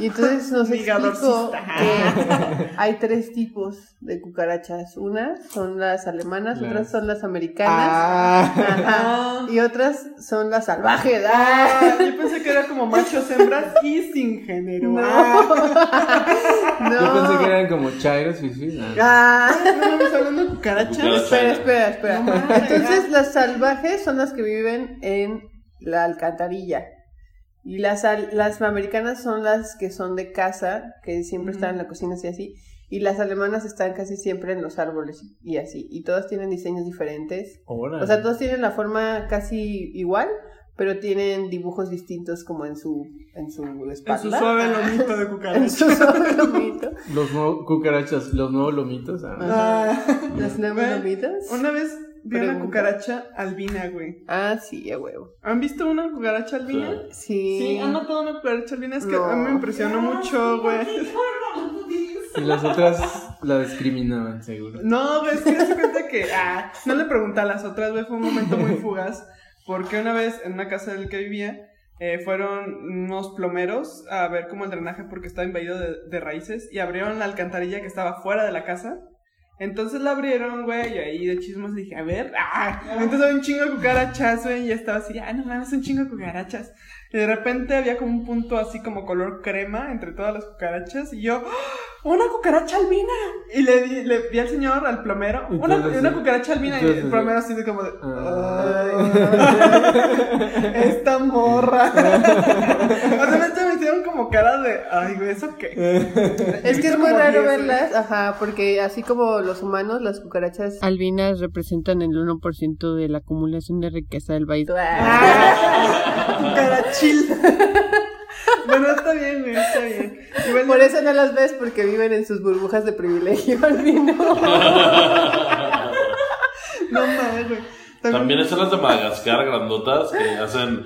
Y entonces nos explicó que (laughs) hay tres tipos de cucarachas. Unas son las alemanas, Las- otras son las americanas Ah. ajá, y otras son las salvajes. Ah. Ah, yo pensé que era como machos, hembras y sin género. No. Ah, (laughs) Yo pensé que eran como chairos y sí. ah. Ah. no estamos hablando de cucarachas. Espera, espera, espera. No. Entonces, las salvajes son las que viven en la alcantarilla. Y las, al- las americanas son las que son de casa, que siempre están en la cocina así así. Y las alemanas están casi siempre en los árboles y así. Y todas tienen diseños diferentes. Órale. O sea, todos tienen la forma casi igual, pero tienen dibujos distintos como en su, en su En espalda. su suave lomito de (laughs) En su suave lomito. Los nuevos cucarachas, los nuevos lomitos. ah. Ah, Las nuevas Güey, lomitas. Una vez vi una cucaracha albina, güey. Ah, sí, a huevo. ¿Han visto una cucaracha albina? Sí. Sí, han notado una cucaracha albina. Es que No. a mí me impresionó mucho, güey. (laughs) Y las otras la discriminaban, seguro. No, güey, es que se cuenta que. Ah, no le pregunté a las otras, güey. Fue un momento muy (laughs) fugaz. Porque una vez en una casa en la que vivía. eh, fueron unos plomeros a ver como el drenaje porque estaba invadido de, de raíces y abrieron la alcantarilla que estaba fuera de la casa. Entonces la abrieron, güey, y ahí de chismos dije, a ver, ¡ah! Entonces había un chingo de cucarachas, güey, y estaba así, ah, no mames, un chingo de cucarachas. Y de repente había como un punto así como color crema entre todas las cucarachas, y yo, ¡Ah! ¡una cucaracha albina! Y le, di, le vi al señor, al plomero, una, una así- cucaracha albina, y el plomero así de como de, Ah. "Ay, (laughs) esta morra. (laughs) (laughs) o sea, hicieron como cara de, ay, güey, ¿eso qué? (laughs) Es que es muy raro 10, güey. verlas, ajá, porque así como los humanos, las cucarachas albinas representan el 1% de la acumulación de riqueza del país. (laughs) Cucarachil. (laughs) bueno, está bien, güey, está bien. Igual Por eso no las ves, porque viven en sus burbujas de privilegio albino. No mames, güey. También están las de Madagascar grandotas que hacen.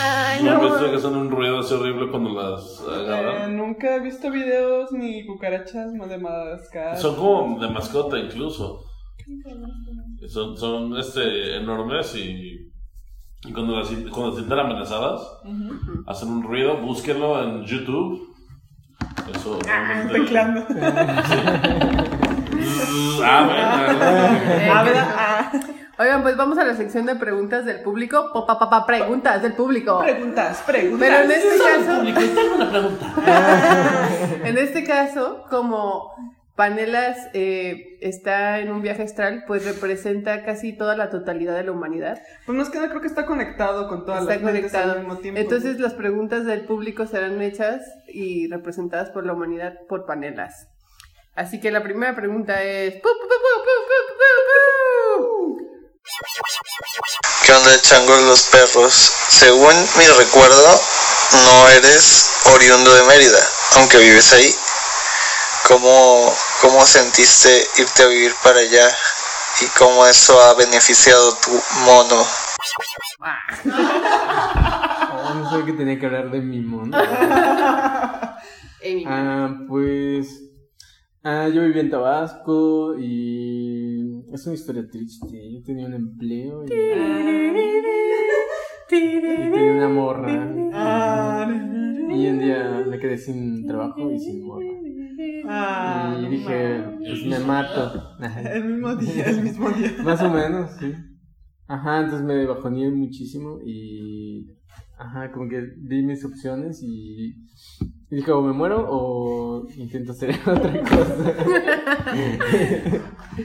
Ay, no, no. ves que hacen un ruido así horrible cuando las Eh, agarran. nunca he visto videos ni cucarachas más de Madagascar. Son como de mascota incluso. Son, son este, enormes y, y cuando, las, cuando se sienten amenazadas, hacen un ruido. Búsquenlo en YouTube. Eso. realmente- Teclando. (laughs) Ah, bueno. A ver, ah. Oigan, pues vamos a la sección de preguntas del público. Pa, pa, pa, pa, preguntas del público. Preguntas, preguntas. Pero en este caso, Público, tengo una pregunta. (laughs) en este caso, como Panelas eh, está en un viaje astral, pues representa casi toda la totalidad de la humanidad. Pues más que nada creo que está conectado con todas Está las conectado. al mismo tiempo. Entonces las preguntas del público serán hechas y representadas por la humanidad por panelas. Así que la primera pregunta es... ¡Pu, pu, pu, ¿Qué onda, changos los perros? Según mi recuerdo, no eres oriundo de Mérida, aunque vives ahí. ¿Cómo, cómo sentiste irte a vivir para allá? ¿Y cómo eso ha beneficiado tu mono? Oh, no sabía que tenía que hablar de mi mono. (laughs) Ah, pues. Ah, yo viví en Tabasco y. Es una historia triste. Yo tenía un empleo y. y tenía una morra. Ah, Y un día me quedé sin trabajo y sin morra. ah, y dije, pues me mato. El mismo día, el mismo día. (laughs) Más o menos, sí. Ajá, entonces me bajoneé muchísimo y. Ajá, como que vi mis opciones y. y dije, o me muero o intento hacer (laughs) otra cosa.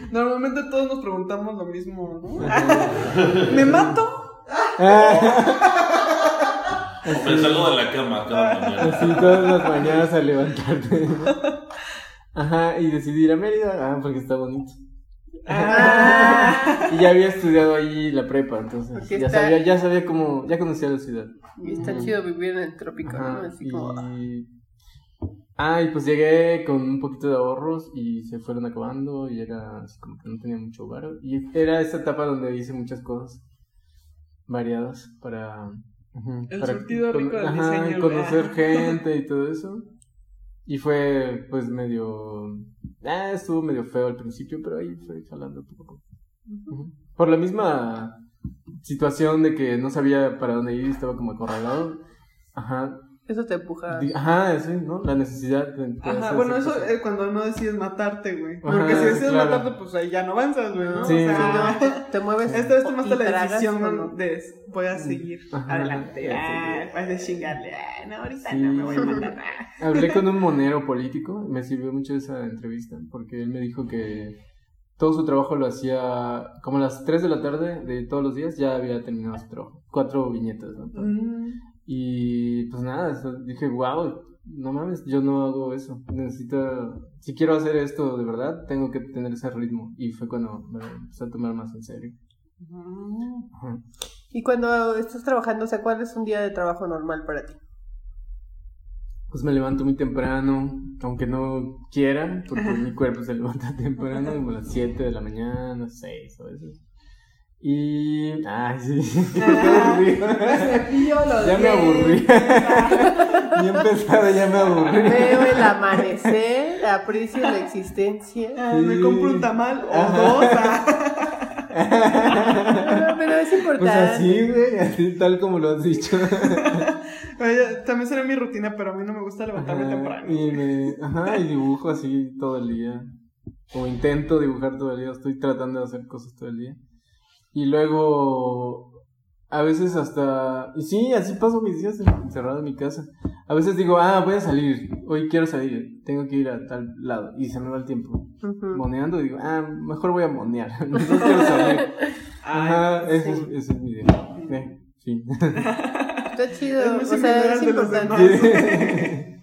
(laughs) Normalmente todos nos preguntamos lo mismo, ¿no? (laughs) ¿Me mato? Me salgo de la cama cada mañana. Así todas las mañanas al levantarte. Ajá, y decidí ir a Mérida, ah, porque está bonito. Y ya había estudiado ahí la prepa, entonces Porque ya está- sabía, ya sabía cómo, ya conocía la ciudad. Y está chido vivir en el trópico, ¿no? Así como... y... Ah, y pues llegué con un poquito de ahorros y se fueron acabando y era así como que no tenía mucho varo. Y era esa etapa donde hice muchas cosas variadas para... El para surtido rico del ajá, diseño, y conocer gente y todo eso. Y fue pues medio... Ah, estuvo medio feo al principio, pero ahí fue jalando poco a poco. Por la misma situación de que no sabía para dónde ir, estaba como acorralado. Ajá, Eso te empuja. Ajá, sí, ¿no? La necesidad de, de Ajá, bueno, eso cuando no decides matarte, güey. Ajá, Porque si decides claro. matarte, pues ahí ya no avanzas, güey, ¿no? Sí, o Sí, sea, no, (laughs) te mueves. Esta vez tomaste la decisión no. de voy a seguir Ajá, adelante. Ah, vas a chingarle. Ah, no, ahorita Sí. no me voy a matar. Ah. (laughs) Hablé con un monero político, me sirvió mucho esa entrevista, porque él me dijo que todo su trabajo lo hacía como a las 3 de la tarde de todos los días, ya había terminado su trabajo. Cuatro viñetas, ¿no? Mm. Y pues nada, dije, wow, no mames, yo no hago eso. Necesito, si quiero hacer esto de verdad, tengo que tener ese ritmo. Y fue cuando me empecé a tomar más en serio. Ajá. Y cuando estás trabajando, o sea, ¿cuál es un día de trabajo normal para ti? Pues me levanto muy temprano, aunque no quiera, porque mi cuerpo se levanta (laughs) temprano, como a las 7 de la mañana, 6 a veces. Y. Ay, sí. (laughs) Qué aburrido. Cepillo los Ya me aburrí. (laughs) Bien empezado, ya me aburrí. Veo el amanecer, aprecio la existencia. Ah, me compro un tamal o Ajá. dos. ah. No, pero es (laughs) importante. Pues así, güey, así tal como lo has dicho. Oye, También será mi rutina, pero a mí no me gusta levantarme Ajá, temprano. Y me, ajá, y dibujo así todo el día. O intento dibujar todo el día, estoy tratando de hacer cosas todo el día. Y luego, a veces hasta, y sí, así paso mis días encerrado en mi casa. A veces digo, ah, voy a salir, hoy quiero salir, tengo que ir a tal lado. Y se me va el tiempo. Moneando, digo, ah, mejor voy a monear. (laughs) No quiero salir. (laughs) Ajá, ese, es, ese es mi idea. Eh, sí. (laughs) Está chido. Es o sea, es importante.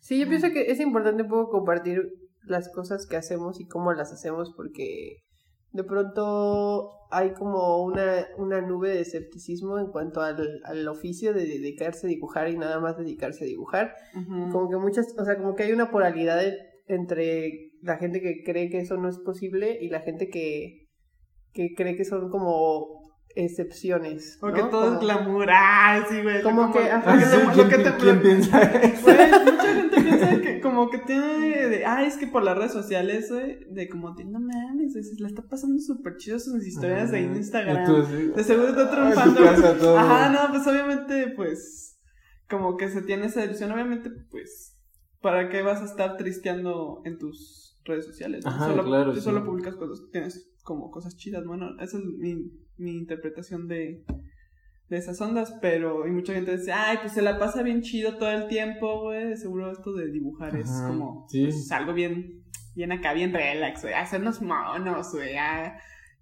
Sí, yo pienso que es importante un poco compartir las cosas que hacemos y cómo las hacemos porque de pronto hay como una, una nube de escepticismo en cuanto al, al oficio de dedicarse a dibujar y nada más dedicarse a dibujar. Como que muchas, o sea, como que hay una polaridad de- entre la gente que cree que eso no es posible y la gente que, que cree que son como excepciones. Porque ¿no? todo Como- es glamour. Ah, sí, güey. Como que, (laughs) lo ajá. que te- lo ¿quién, que te- quién piensa eso? Güey, mucha gente que como que tiene de, ah, es que por las redes sociales, güey, de como no mames, se la está pasando súper chido sus historias de Instagram. De seguro está ah, triunfando. Ajá, no, pues obviamente, pues, como que se tiene esa ilusión, obviamente, pues, ¿para qué vas a estar tristeando en tus redes sociales? Ajá, solo, claro, tú sí. solo publicas cosas, tienes como cosas chidas, bueno, esa es mi, mi interpretación de, de esas ondas, pero, y mucha gente dice, ay, pues se la pasa bien chido todo el tiempo, güey, seguro esto de dibujar es Ajá, como, sí. pues, algo bien, bien acá, bien relax, güey, hacernos monos, güey, ah,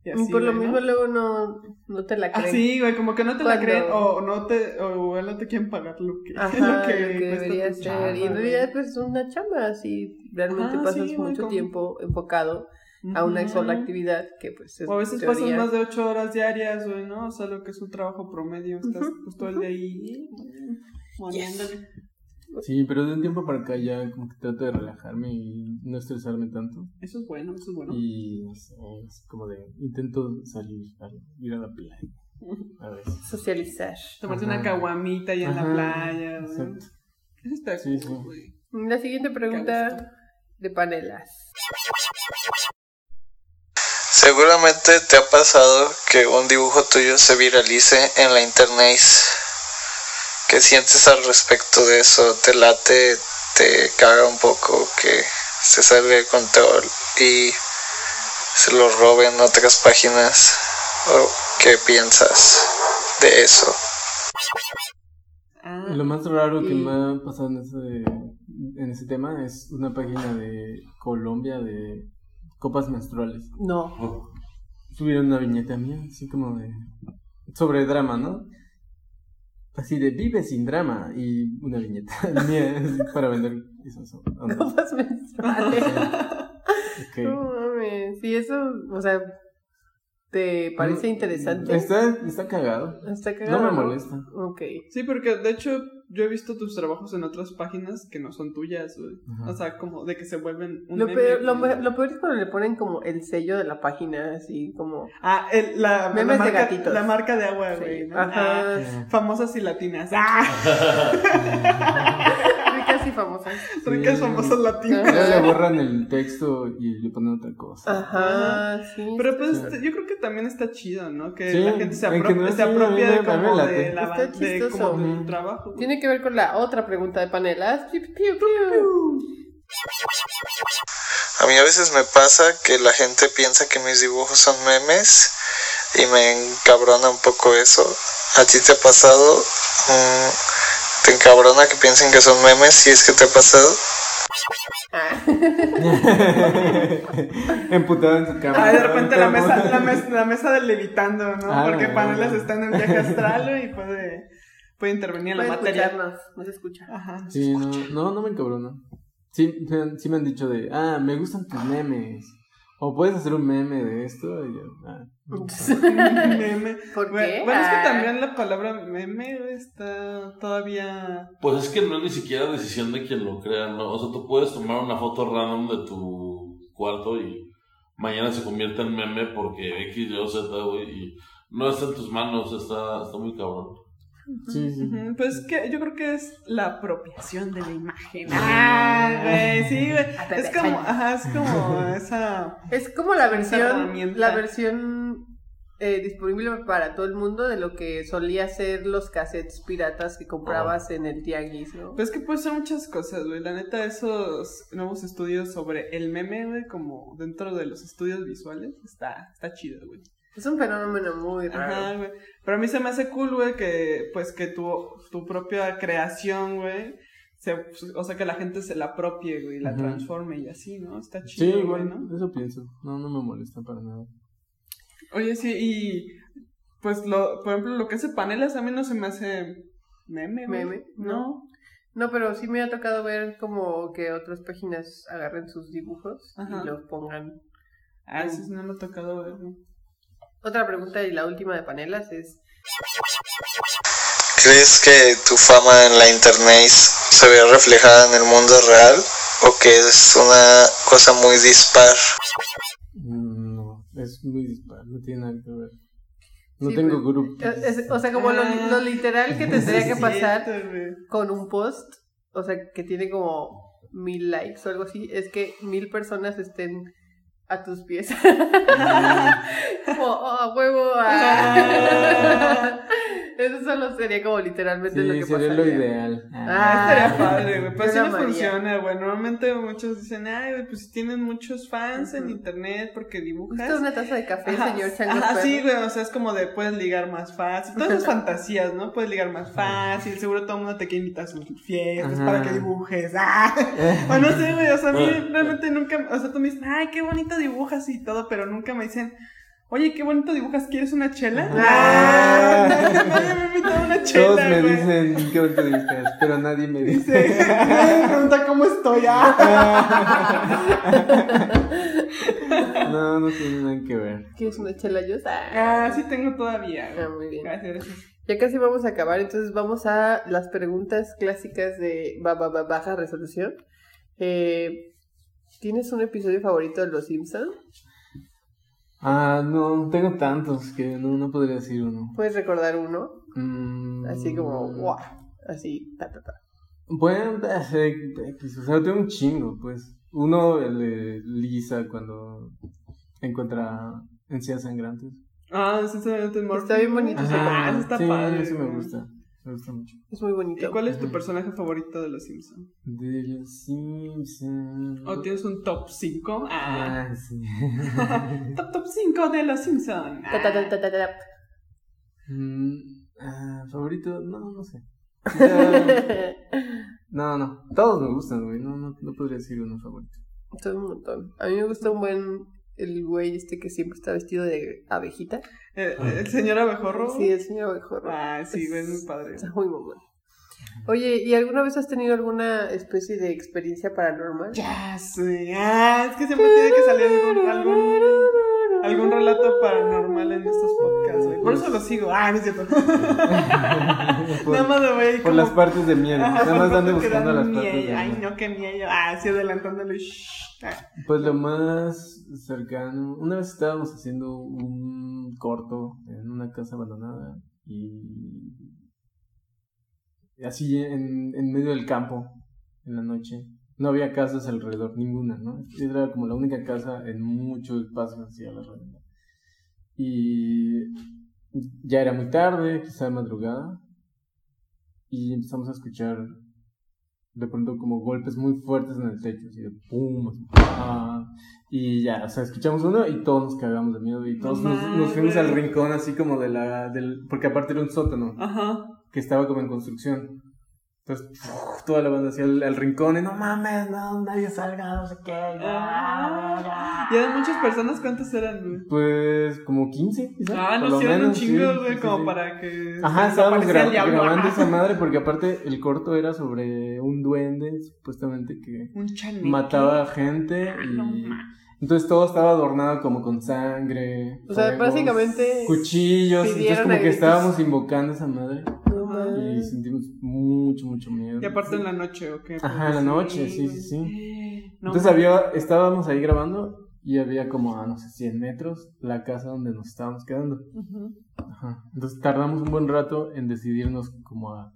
y así, Por lo güey, mismo ¿no? luego no, no te la creen. Así, güey, como que no te la creen o no te o no te quieren pagar lo que, Ajá, (laughs) lo que, lo que ser. chamba, y en realidad, pues es una chamba. Así realmente Ajá, pasas sí, güey, mucho como- tiempo enfocado a una sola actividad que, pues, es O a veces teoría. pasas más de ocho horas diarias, güey, ¿no? O sea, lo que es un trabajo promedio, estás pues todo el día ahí mm, moneándole. Sí, pero de un tiempo para acá ya como que trato de relajarme y no estresarme tanto. Eso es bueno, eso es bueno. Y no sé, es como de intento salir, ir a la playa. A veces. Socializar. Tomarte una caguamita ahí en la playa. Exacto. Eso está Sí, cool, sí. güey. La siguiente pregunta de panelas. Seguramente te ha pasado que un dibujo tuyo se viralice en la internet. ¿Qué sientes al respecto de eso? ¿Te late? ¿Te caga un poco que se salga de control y se lo roben otras páginas? ¿O qué piensas de eso? Ah, Lo más raro que me ha pasado en ese, en ese tema es una página de Colombia de copas menstruales. No. Subieron una viñeta mía, así como de... sobre drama, ¿no? Así de vive sin drama y una viñeta (laughs) mía para vender esas ondas. Copas menstruales. (laughs) Ok. No mames. Sí, eso, o sea, ¿te parece interesante? Está, está cagado. Está cagado. No me molesta. Ok. Sí, porque de hecho yo he visto tus trabajos en otras páginas que no son tuyas, güey. O sea, como de que se vuelven un Lo meme, peor, lo, lo peor es cuando le ponen como el sello de la página, así como. Ah, el, la, la, Memes de marca, gatitos. la marca de agua, Sí, güey. ¿no? Ajá. Ah, famosas y latinas. (laughs) ¡Ah! Ricas y famosas. (laughs) Ricas, famosas latinas. Ya le borran el texto y le ponen otra cosa. Ajá, sí. Pero pues Sí. yo creo que también está chido, ¿no? Que Sí, la gente se, apro- se sí, apropia de como late. de, la, Está de chistoso. como del Ujú. trabajo. Tiene que ver con la otra pregunta de panelas. Piu, piu, piu. A mí a veces me pasa que la gente piensa que mis dibujos son memes y me encabrona un poco eso. ¿A ti te ha pasado? Mm, ¿Te encabrona que piensen que son memes si es que te ha pasado? (laughs) Emputado en su cama. Ah, de repente la mesa, la, mesa, la mesa del levitando, ¿no? Ah, Porque no, Panelas no. está en el viaje astral y puede, puede intervenir en la materia. escucharnos, nos escucha. Ajá. Sí, no, no, no me encabrona. Sí, sí me han dicho de, ah, me gustan tus memes. O puedes hacer un meme de esto y yo, ah, Meme. (laughs) ¿Por qué? bueno, es que Ah. también la palabra meme está todavía. Pues es que no es ni siquiera decisión de quien lo crea, ¿no? O sea, tú puedes tomar una foto random de tu cuarto y mañana se convierte en meme porque X, Y o Z, güey, y no está en tus manos, está, está muy cabrón. Sí, sí. Ujú, Pues es que yo creo que es la apropiación de la imagen. Ah, güey, sí, güey. Es como, ajá, es como esa. Es como la versión, la versión eh, disponible para todo el mundo de lo que solía ser los cassettes piratas que comprabas en el tianguis, ¿no? Pues que puede ser muchas cosas, güey. La neta, esos nuevos estudios sobre el meme, güey, como dentro de los estudios visuales, está, está chido, güey. Es un fenómeno muy raro. Ajá, güey. Pero a mí se me hace cool, güey, que pues que tu, tu propia creación, güey, se, o sea, que la gente se la apropie, güey, la transforme y así, ¿no? Está Sí, chido, güey, igual, ¿no? eso pienso. No, no me molesta para nada. Oye, sí, y pues, lo, por ejemplo, lo que hace panelas a mí no se me hace meme, güey. Meme, ¿no? No, pero sí me ha tocado ver como que otras páginas agarren sus dibujos Ajá. y los pongan. Ah, sí, no me ha tocado ver, güey. Otra pregunta y la última de panelas es, ¿Crees que tu fama en la internet se ve reflejada en el mundo real o que es una cosa muy dispar? No, es muy dispar, no tiene nada que ver. No Sí, tengo pues, grupo. o sea, como lo, lo literal que (laughs) tendría que pasar con un post, o sea, que tiene como mil likes o algo así, es que mil personas estén a tus pies. (laughs) como, oh, huevo. ah. (laughs) (laughs) Eso solo sería como literalmente lo que sería pasaría. lo ideal. Ah. Estaría padre, güey. Pero así no funciona, güey. Normalmente muchos dicen, ay, güey, pues tienen muchos fans en internet porque dibujas. Justo una taza de café, Ajá, señor Chango ajá, sí, güey, o sea, es como de puedes ligar más fácil. Todas esas (laughs) fantasías, ¿no? Puedes ligar más fácil. Seguro todo el mundo te quiere invitar a sus fiestas Ajá. para que dibujes. ¡Ah! (laughs) O no sé, güey, o sea, a mí realmente nunca. O sea, tú me dices, ay, qué bonito dibujas y todo, pero nunca me dicen, oye, qué bonito dibujas, ¿quieres una chela? Ah. (laughs) Nadie me ha invitado a una chela. Todos me güey. dicen qué bonito dibujas, pero nadie me dice. nadie me pregunta cómo estoy. Ah. (laughs) No, no tiene nada que ver. ¿Quieres una chela yo? Ah, sí tengo todavía. güey. Ah, muy bien. Gracias, gracias. Ya casi vamos a acabar, entonces vamos a las preguntas clásicas de ba- ba- ba- baja resolución. Eh, ¿Tienes un episodio favorito de Los Simpsons? Ah, no, tengo tantos que no, no podría decir uno. ¿Puedes recordar uno? Mm, Así como, wow, así, ta, ta, ta. Pueden ser X, o sea, tengo un chingo, pues. Uno, el de Lisa cuando encuentra encías sangrantes. Ah, sí, está bien, Está bien bonito ese Ah, está sí, padre. eso me gusta. Me gusta mucho. Es muy ¿Y bonito. cuál es tu personaje favorito de Los Simpsons? De los Simpsons. ¿O tienes un top 5? Ah. Ah, sí. (laughs) top top 5 de Los Simpsons. Ta, ta, ta, ta, ta, ta. Mm, ah, favorito, no, no sé. (laughs) No, no, todos me gustan, güey. No, no, no podría decir uno favorito. Son un montón. A mí me gusta un buen el güey este que siempre está vestido de abejita. Eh, ¿El señor abejorro? Sí, el señor abejorro. Ah, sí, güey, es muy padre. Está muy mamón. Oye, ¿y alguna vez has tenido alguna especie de experiencia paranormal? Ya sé. Ah, es que siempre tiene que salir algún, algún, algún relato paranormal en estos podcasts, güey. Por eso lo sigo. Ah, no es cierto. por, (laughs) Nada más voy por como- las partes de miedo. Ajá, Nada más ando buscando las partes de miedo. Ay, no, qué miedo. Ah, sí, adelantándole. Shh. Ah. Pues lo más cercano. Una vez estábamos haciendo un corto en una casa abandonada y. Así en, en medio del campo, en la noche. No había casas alrededor, ninguna, ¿no? Era como la única casa en muchos espacios hacia la redonda. Y ya era muy tarde, quizá de madrugada, y empezamos a escuchar de pronto como golpes muy fuertes en el techo, así de pum, ah, y ya, o sea, escuchamos uno y todos nos cagamos de miedo y todos No nos, nos fuimos al rincón así como de la, del, porque aparte era un sótano Ajá. que estaba como en construcción. Entonces, uf, (laughs) toda la banda hacia el, al rincón y no mames, no, nadie salga, no sé qué. Ah. Y eran muchas personas, ¿cuántas eran, güey? Pues como 15, quizás. Ah, por no lo hicieron un chingo, güey, sí, como sí. para que. Ajá, estábamos gra- el grabando esa (laughs) madre porque aparte el corto era sobre un duende, supuestamente que Un chaneque. mataba gente Ah, no y, Entonces todo estaba adornado como con sangre. O sea, fuegos, básicamente Cuchillos. Entonces como que estábamos invocando a esa madre. No Y sentimos mucho, mucho miedo. Y aparte en la noche, ¿o qué? Ajá, en la noche, sí, sí, sí. No, Entonces había, estábamos ahí grabando y había como a, no sé, 100 metros la casa donde nos estábamos quedando. Ajá. Entonces tardamos un buen rato en decidirnos como a,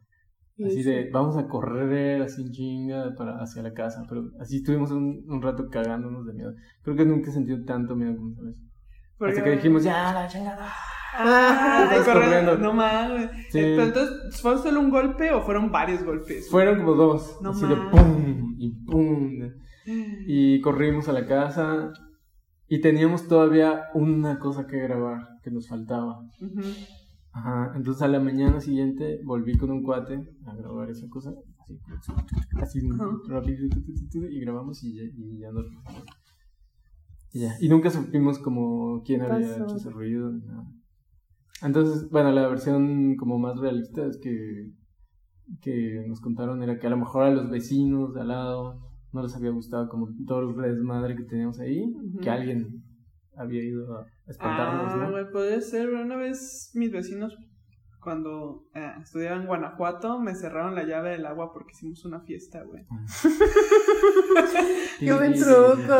así de, vamos a correr así en chinga para, hacia la casa, pero así estuvimos un, un rato cagándonos de miedo. Creo que nunca he sentido tanto miedo como esa vez. Porque- Hasta que dijimos, ya, la chingada. Ah, corriendo. No mames. Sí. Entonces, ¿fue solo un golpe o fueron varios golpes? Fueron como dos, No así de pum y pum. Y corrimos a la casa y teníamos todavía una cosa que grabar que nos faltaba. Ujú. Ajá, entonces a la mañana siguiente volví con un cuate a grabar esa cosa, así, así rápido, y grabamos y ya, y ya nos y ya. Y nunca supimos como quién había Pasó. hecho ese ruido. Entonces, bueno, la versión como más realista es que, que nos contaron era que a lo mejor a los vecinos de al lado no les había gustado como todo el desmadre que teníamos ahí, que alguien había ido a espantarnos, Ah, ¿no? güey, puede ser. Una vez mis vecinos, cuando eh, estudiaba en Guanajuato, me cerraron la llave del agua porque hicimos una fiesta, güey. (laughs) Qué buen truco,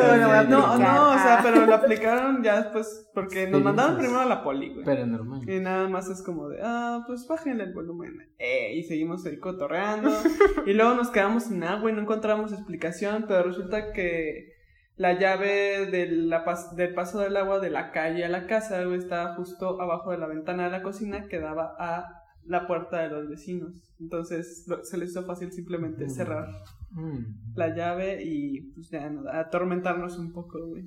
No, no, o sea, Ah. pero lo aplicaron ya después, porque nos mandaron primero a la poli, güey. Pero normal. Y nada más es como de, ah, pues bájenle el volumen. Eh, y seguimos ahí cotorreando. (laughs) y luego nos quedamos sin agua y no encontramos explicación, pero resulta que la llave de la pas- del paso del agua de la calle a la casa, güey, estaba justo abajo de la ventana de la cocina que daba a la puerta de los vecinos. Entonces lo- se les hizo fácil simplemente Mm. cerrar Mm. la llave y pues ya no, atormentarnos un poco, güey.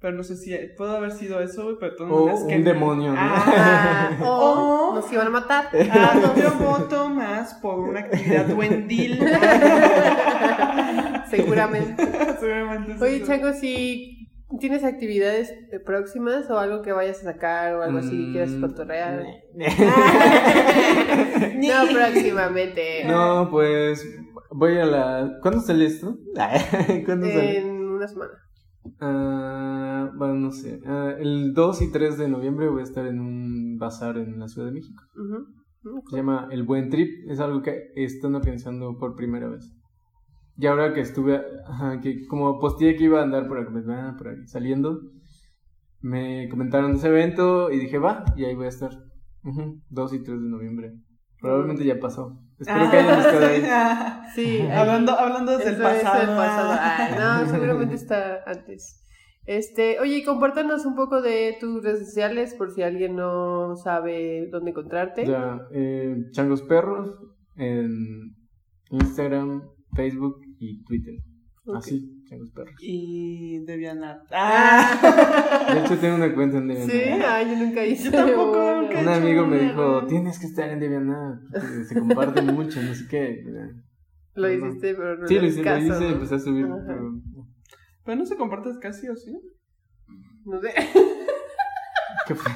Pero no sé si pudo haber sido eso, güey, pero de todas O maneras que un demonio, ¿no? Ah, Ah, o Oh. nos iban a matar. ah, no, yo voto más por una actividad (laughs) duendil. (laughs) Seguramente. (laughs) Oye. Chango, si tienes actividades eh, próximas o algo que vayas a sacar o algo así que quieras Mm, cotorrear. (laughs) (laughs) No, próximamente. No, pues voy a la. ¿Cuándo sale esto? ¿Cuándo sale? En una semana. Ah, bueno, no sé. Ah, el 2 y 3 de noviembre voy a estar en un bazar en la Ciudad de México. Se llama El Buen Trip. Es algo que están organizando por primera vez. Y ahora que estuve, ajá, que como posteé que iba a andar por aquí, ah, por ahí saliendo, me comentaron de ese evento y dije, va, y ahí voy a estar. Ujú, 2 y 3 de noviembre. Probablemente ya pasó. Espero que hayan estado ahí. (laughs) Ah, Sí, ahí- hablando, hablando desde el Eso pasado. el pasado. Ay, no, (laughs) seguramente está antes. Este, oye, compártanos un poco de tus redes sociales por si alguien no sabe dónde encontrarte. Ya, eh, Changos Perros en Instagram, Facebook y Twitter. Ok. Así, Changos Perros. Y Devianat. (laughs) Ah. De hecho, tengo una cuenta en Sí, DeviantArt. ay, yo nunca hice. Yo tampoco, nunca Un amigo me dijo, ¿no? tienes que estar en DeviantArt. porque Se comparten mucho, no sé qué. Lo hiciste, pero no Sí, lo hice, lo hice, ¿no? empecé a subir. Pero- Pero no se compartes casi, ¿o sí? No sé. ¿Qué fue?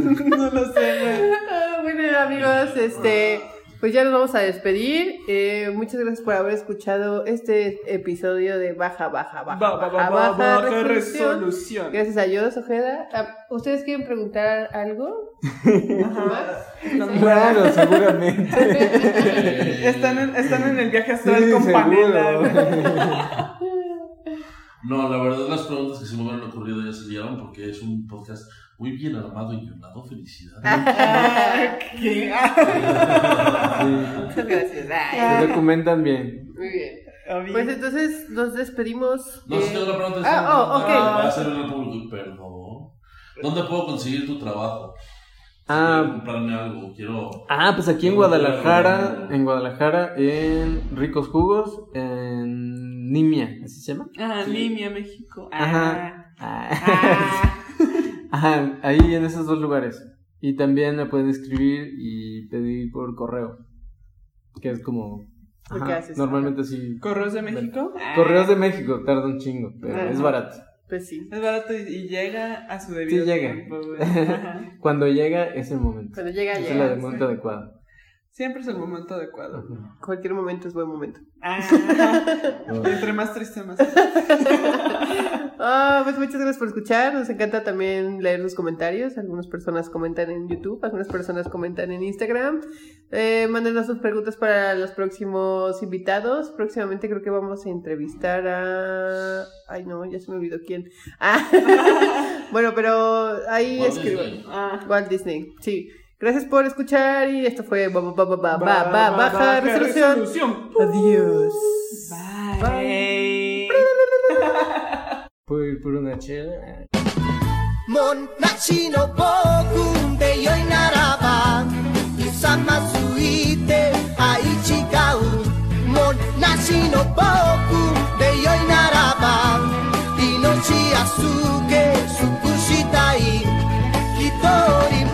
(laughs) no lo sé, güey. Ah, bueno, amigos, este, pues ya nos vamos a despedir. Eh, muchas gracias por haber escuchado este episodio de Baja, Baja, Baja, va, Baja, Baja baja Resolución. resolución. Gracias a Dios, Ojeda. Ah, ¿Ustedes quieren preguntar algo? Ajá. Claro, seguramente. (laughs) Están en, están en el viaje astral Sí, con seguro. panela, güey. No, la verdad las preguntas que se me hubieran ocurrido ya salieron porque es un podcast muy bien armado y guionado. Felicidades. Ah, (laughs) ¿qué? Muchas gracias. Se documentan bien. muy bien. Ah. Pues entonces nos despedimos. No, si tengo una pregunta. ah, oh, ok. Va a ser en el público, perdón. ¿Dónde puedo conseguir tu trabajo? Si Ah. quiero comprarme algo, quiero... Ah, pues aquí en Guadalajara, en Guadalajara, en Ricos Jugos, en Nimia, ¿así se llama? Ah, Sí. Limia, México. Ajá. Ah. Ah. Ah. Ajá, ahí en esos dos lugares. Y también me pueden escribir y pedir por correo. Que es como. Ajá, que haces, normalmente sí. ¿Correos de México? Correos de México tarda un chingo, pero Ajá. es barato. Pues sí. Es barato y, y llega a su debido Sí, llega. tiempo. (laughs) Ajá. Cuando llega es el momento. Cuando llega, es llega. el momento adecuado. Siempre es el momento adecuado. Ajá. Cualquier momento es buen momento. Ah. (laughs) Entre más triste, más. (laughs) Ah, pues muchas gracias por escuchar. Nos encanta también leer sus comentarios. Algunas personas comentan en YouTube, algunas personas comentan en Instagram. Eh, mándenos sus preguntas para los próximos invitados. Próximamente creo que vamos a entrevistar a. Ay, no, ya se me olvidó quién. Ah. (laughs) bueno, pero ahí. Disney. Ah. Walt Disney, sí. Gracias por escuchar y esto fue ba- ba- ba- ba- ba- ba- baja resolución. Adiós. Bye por, por una chela. Eh. Monachi no boku de yo naraba Isama suite aichi kau Monachi no boku de yo naraba Inochi asuke sukushitai Hitori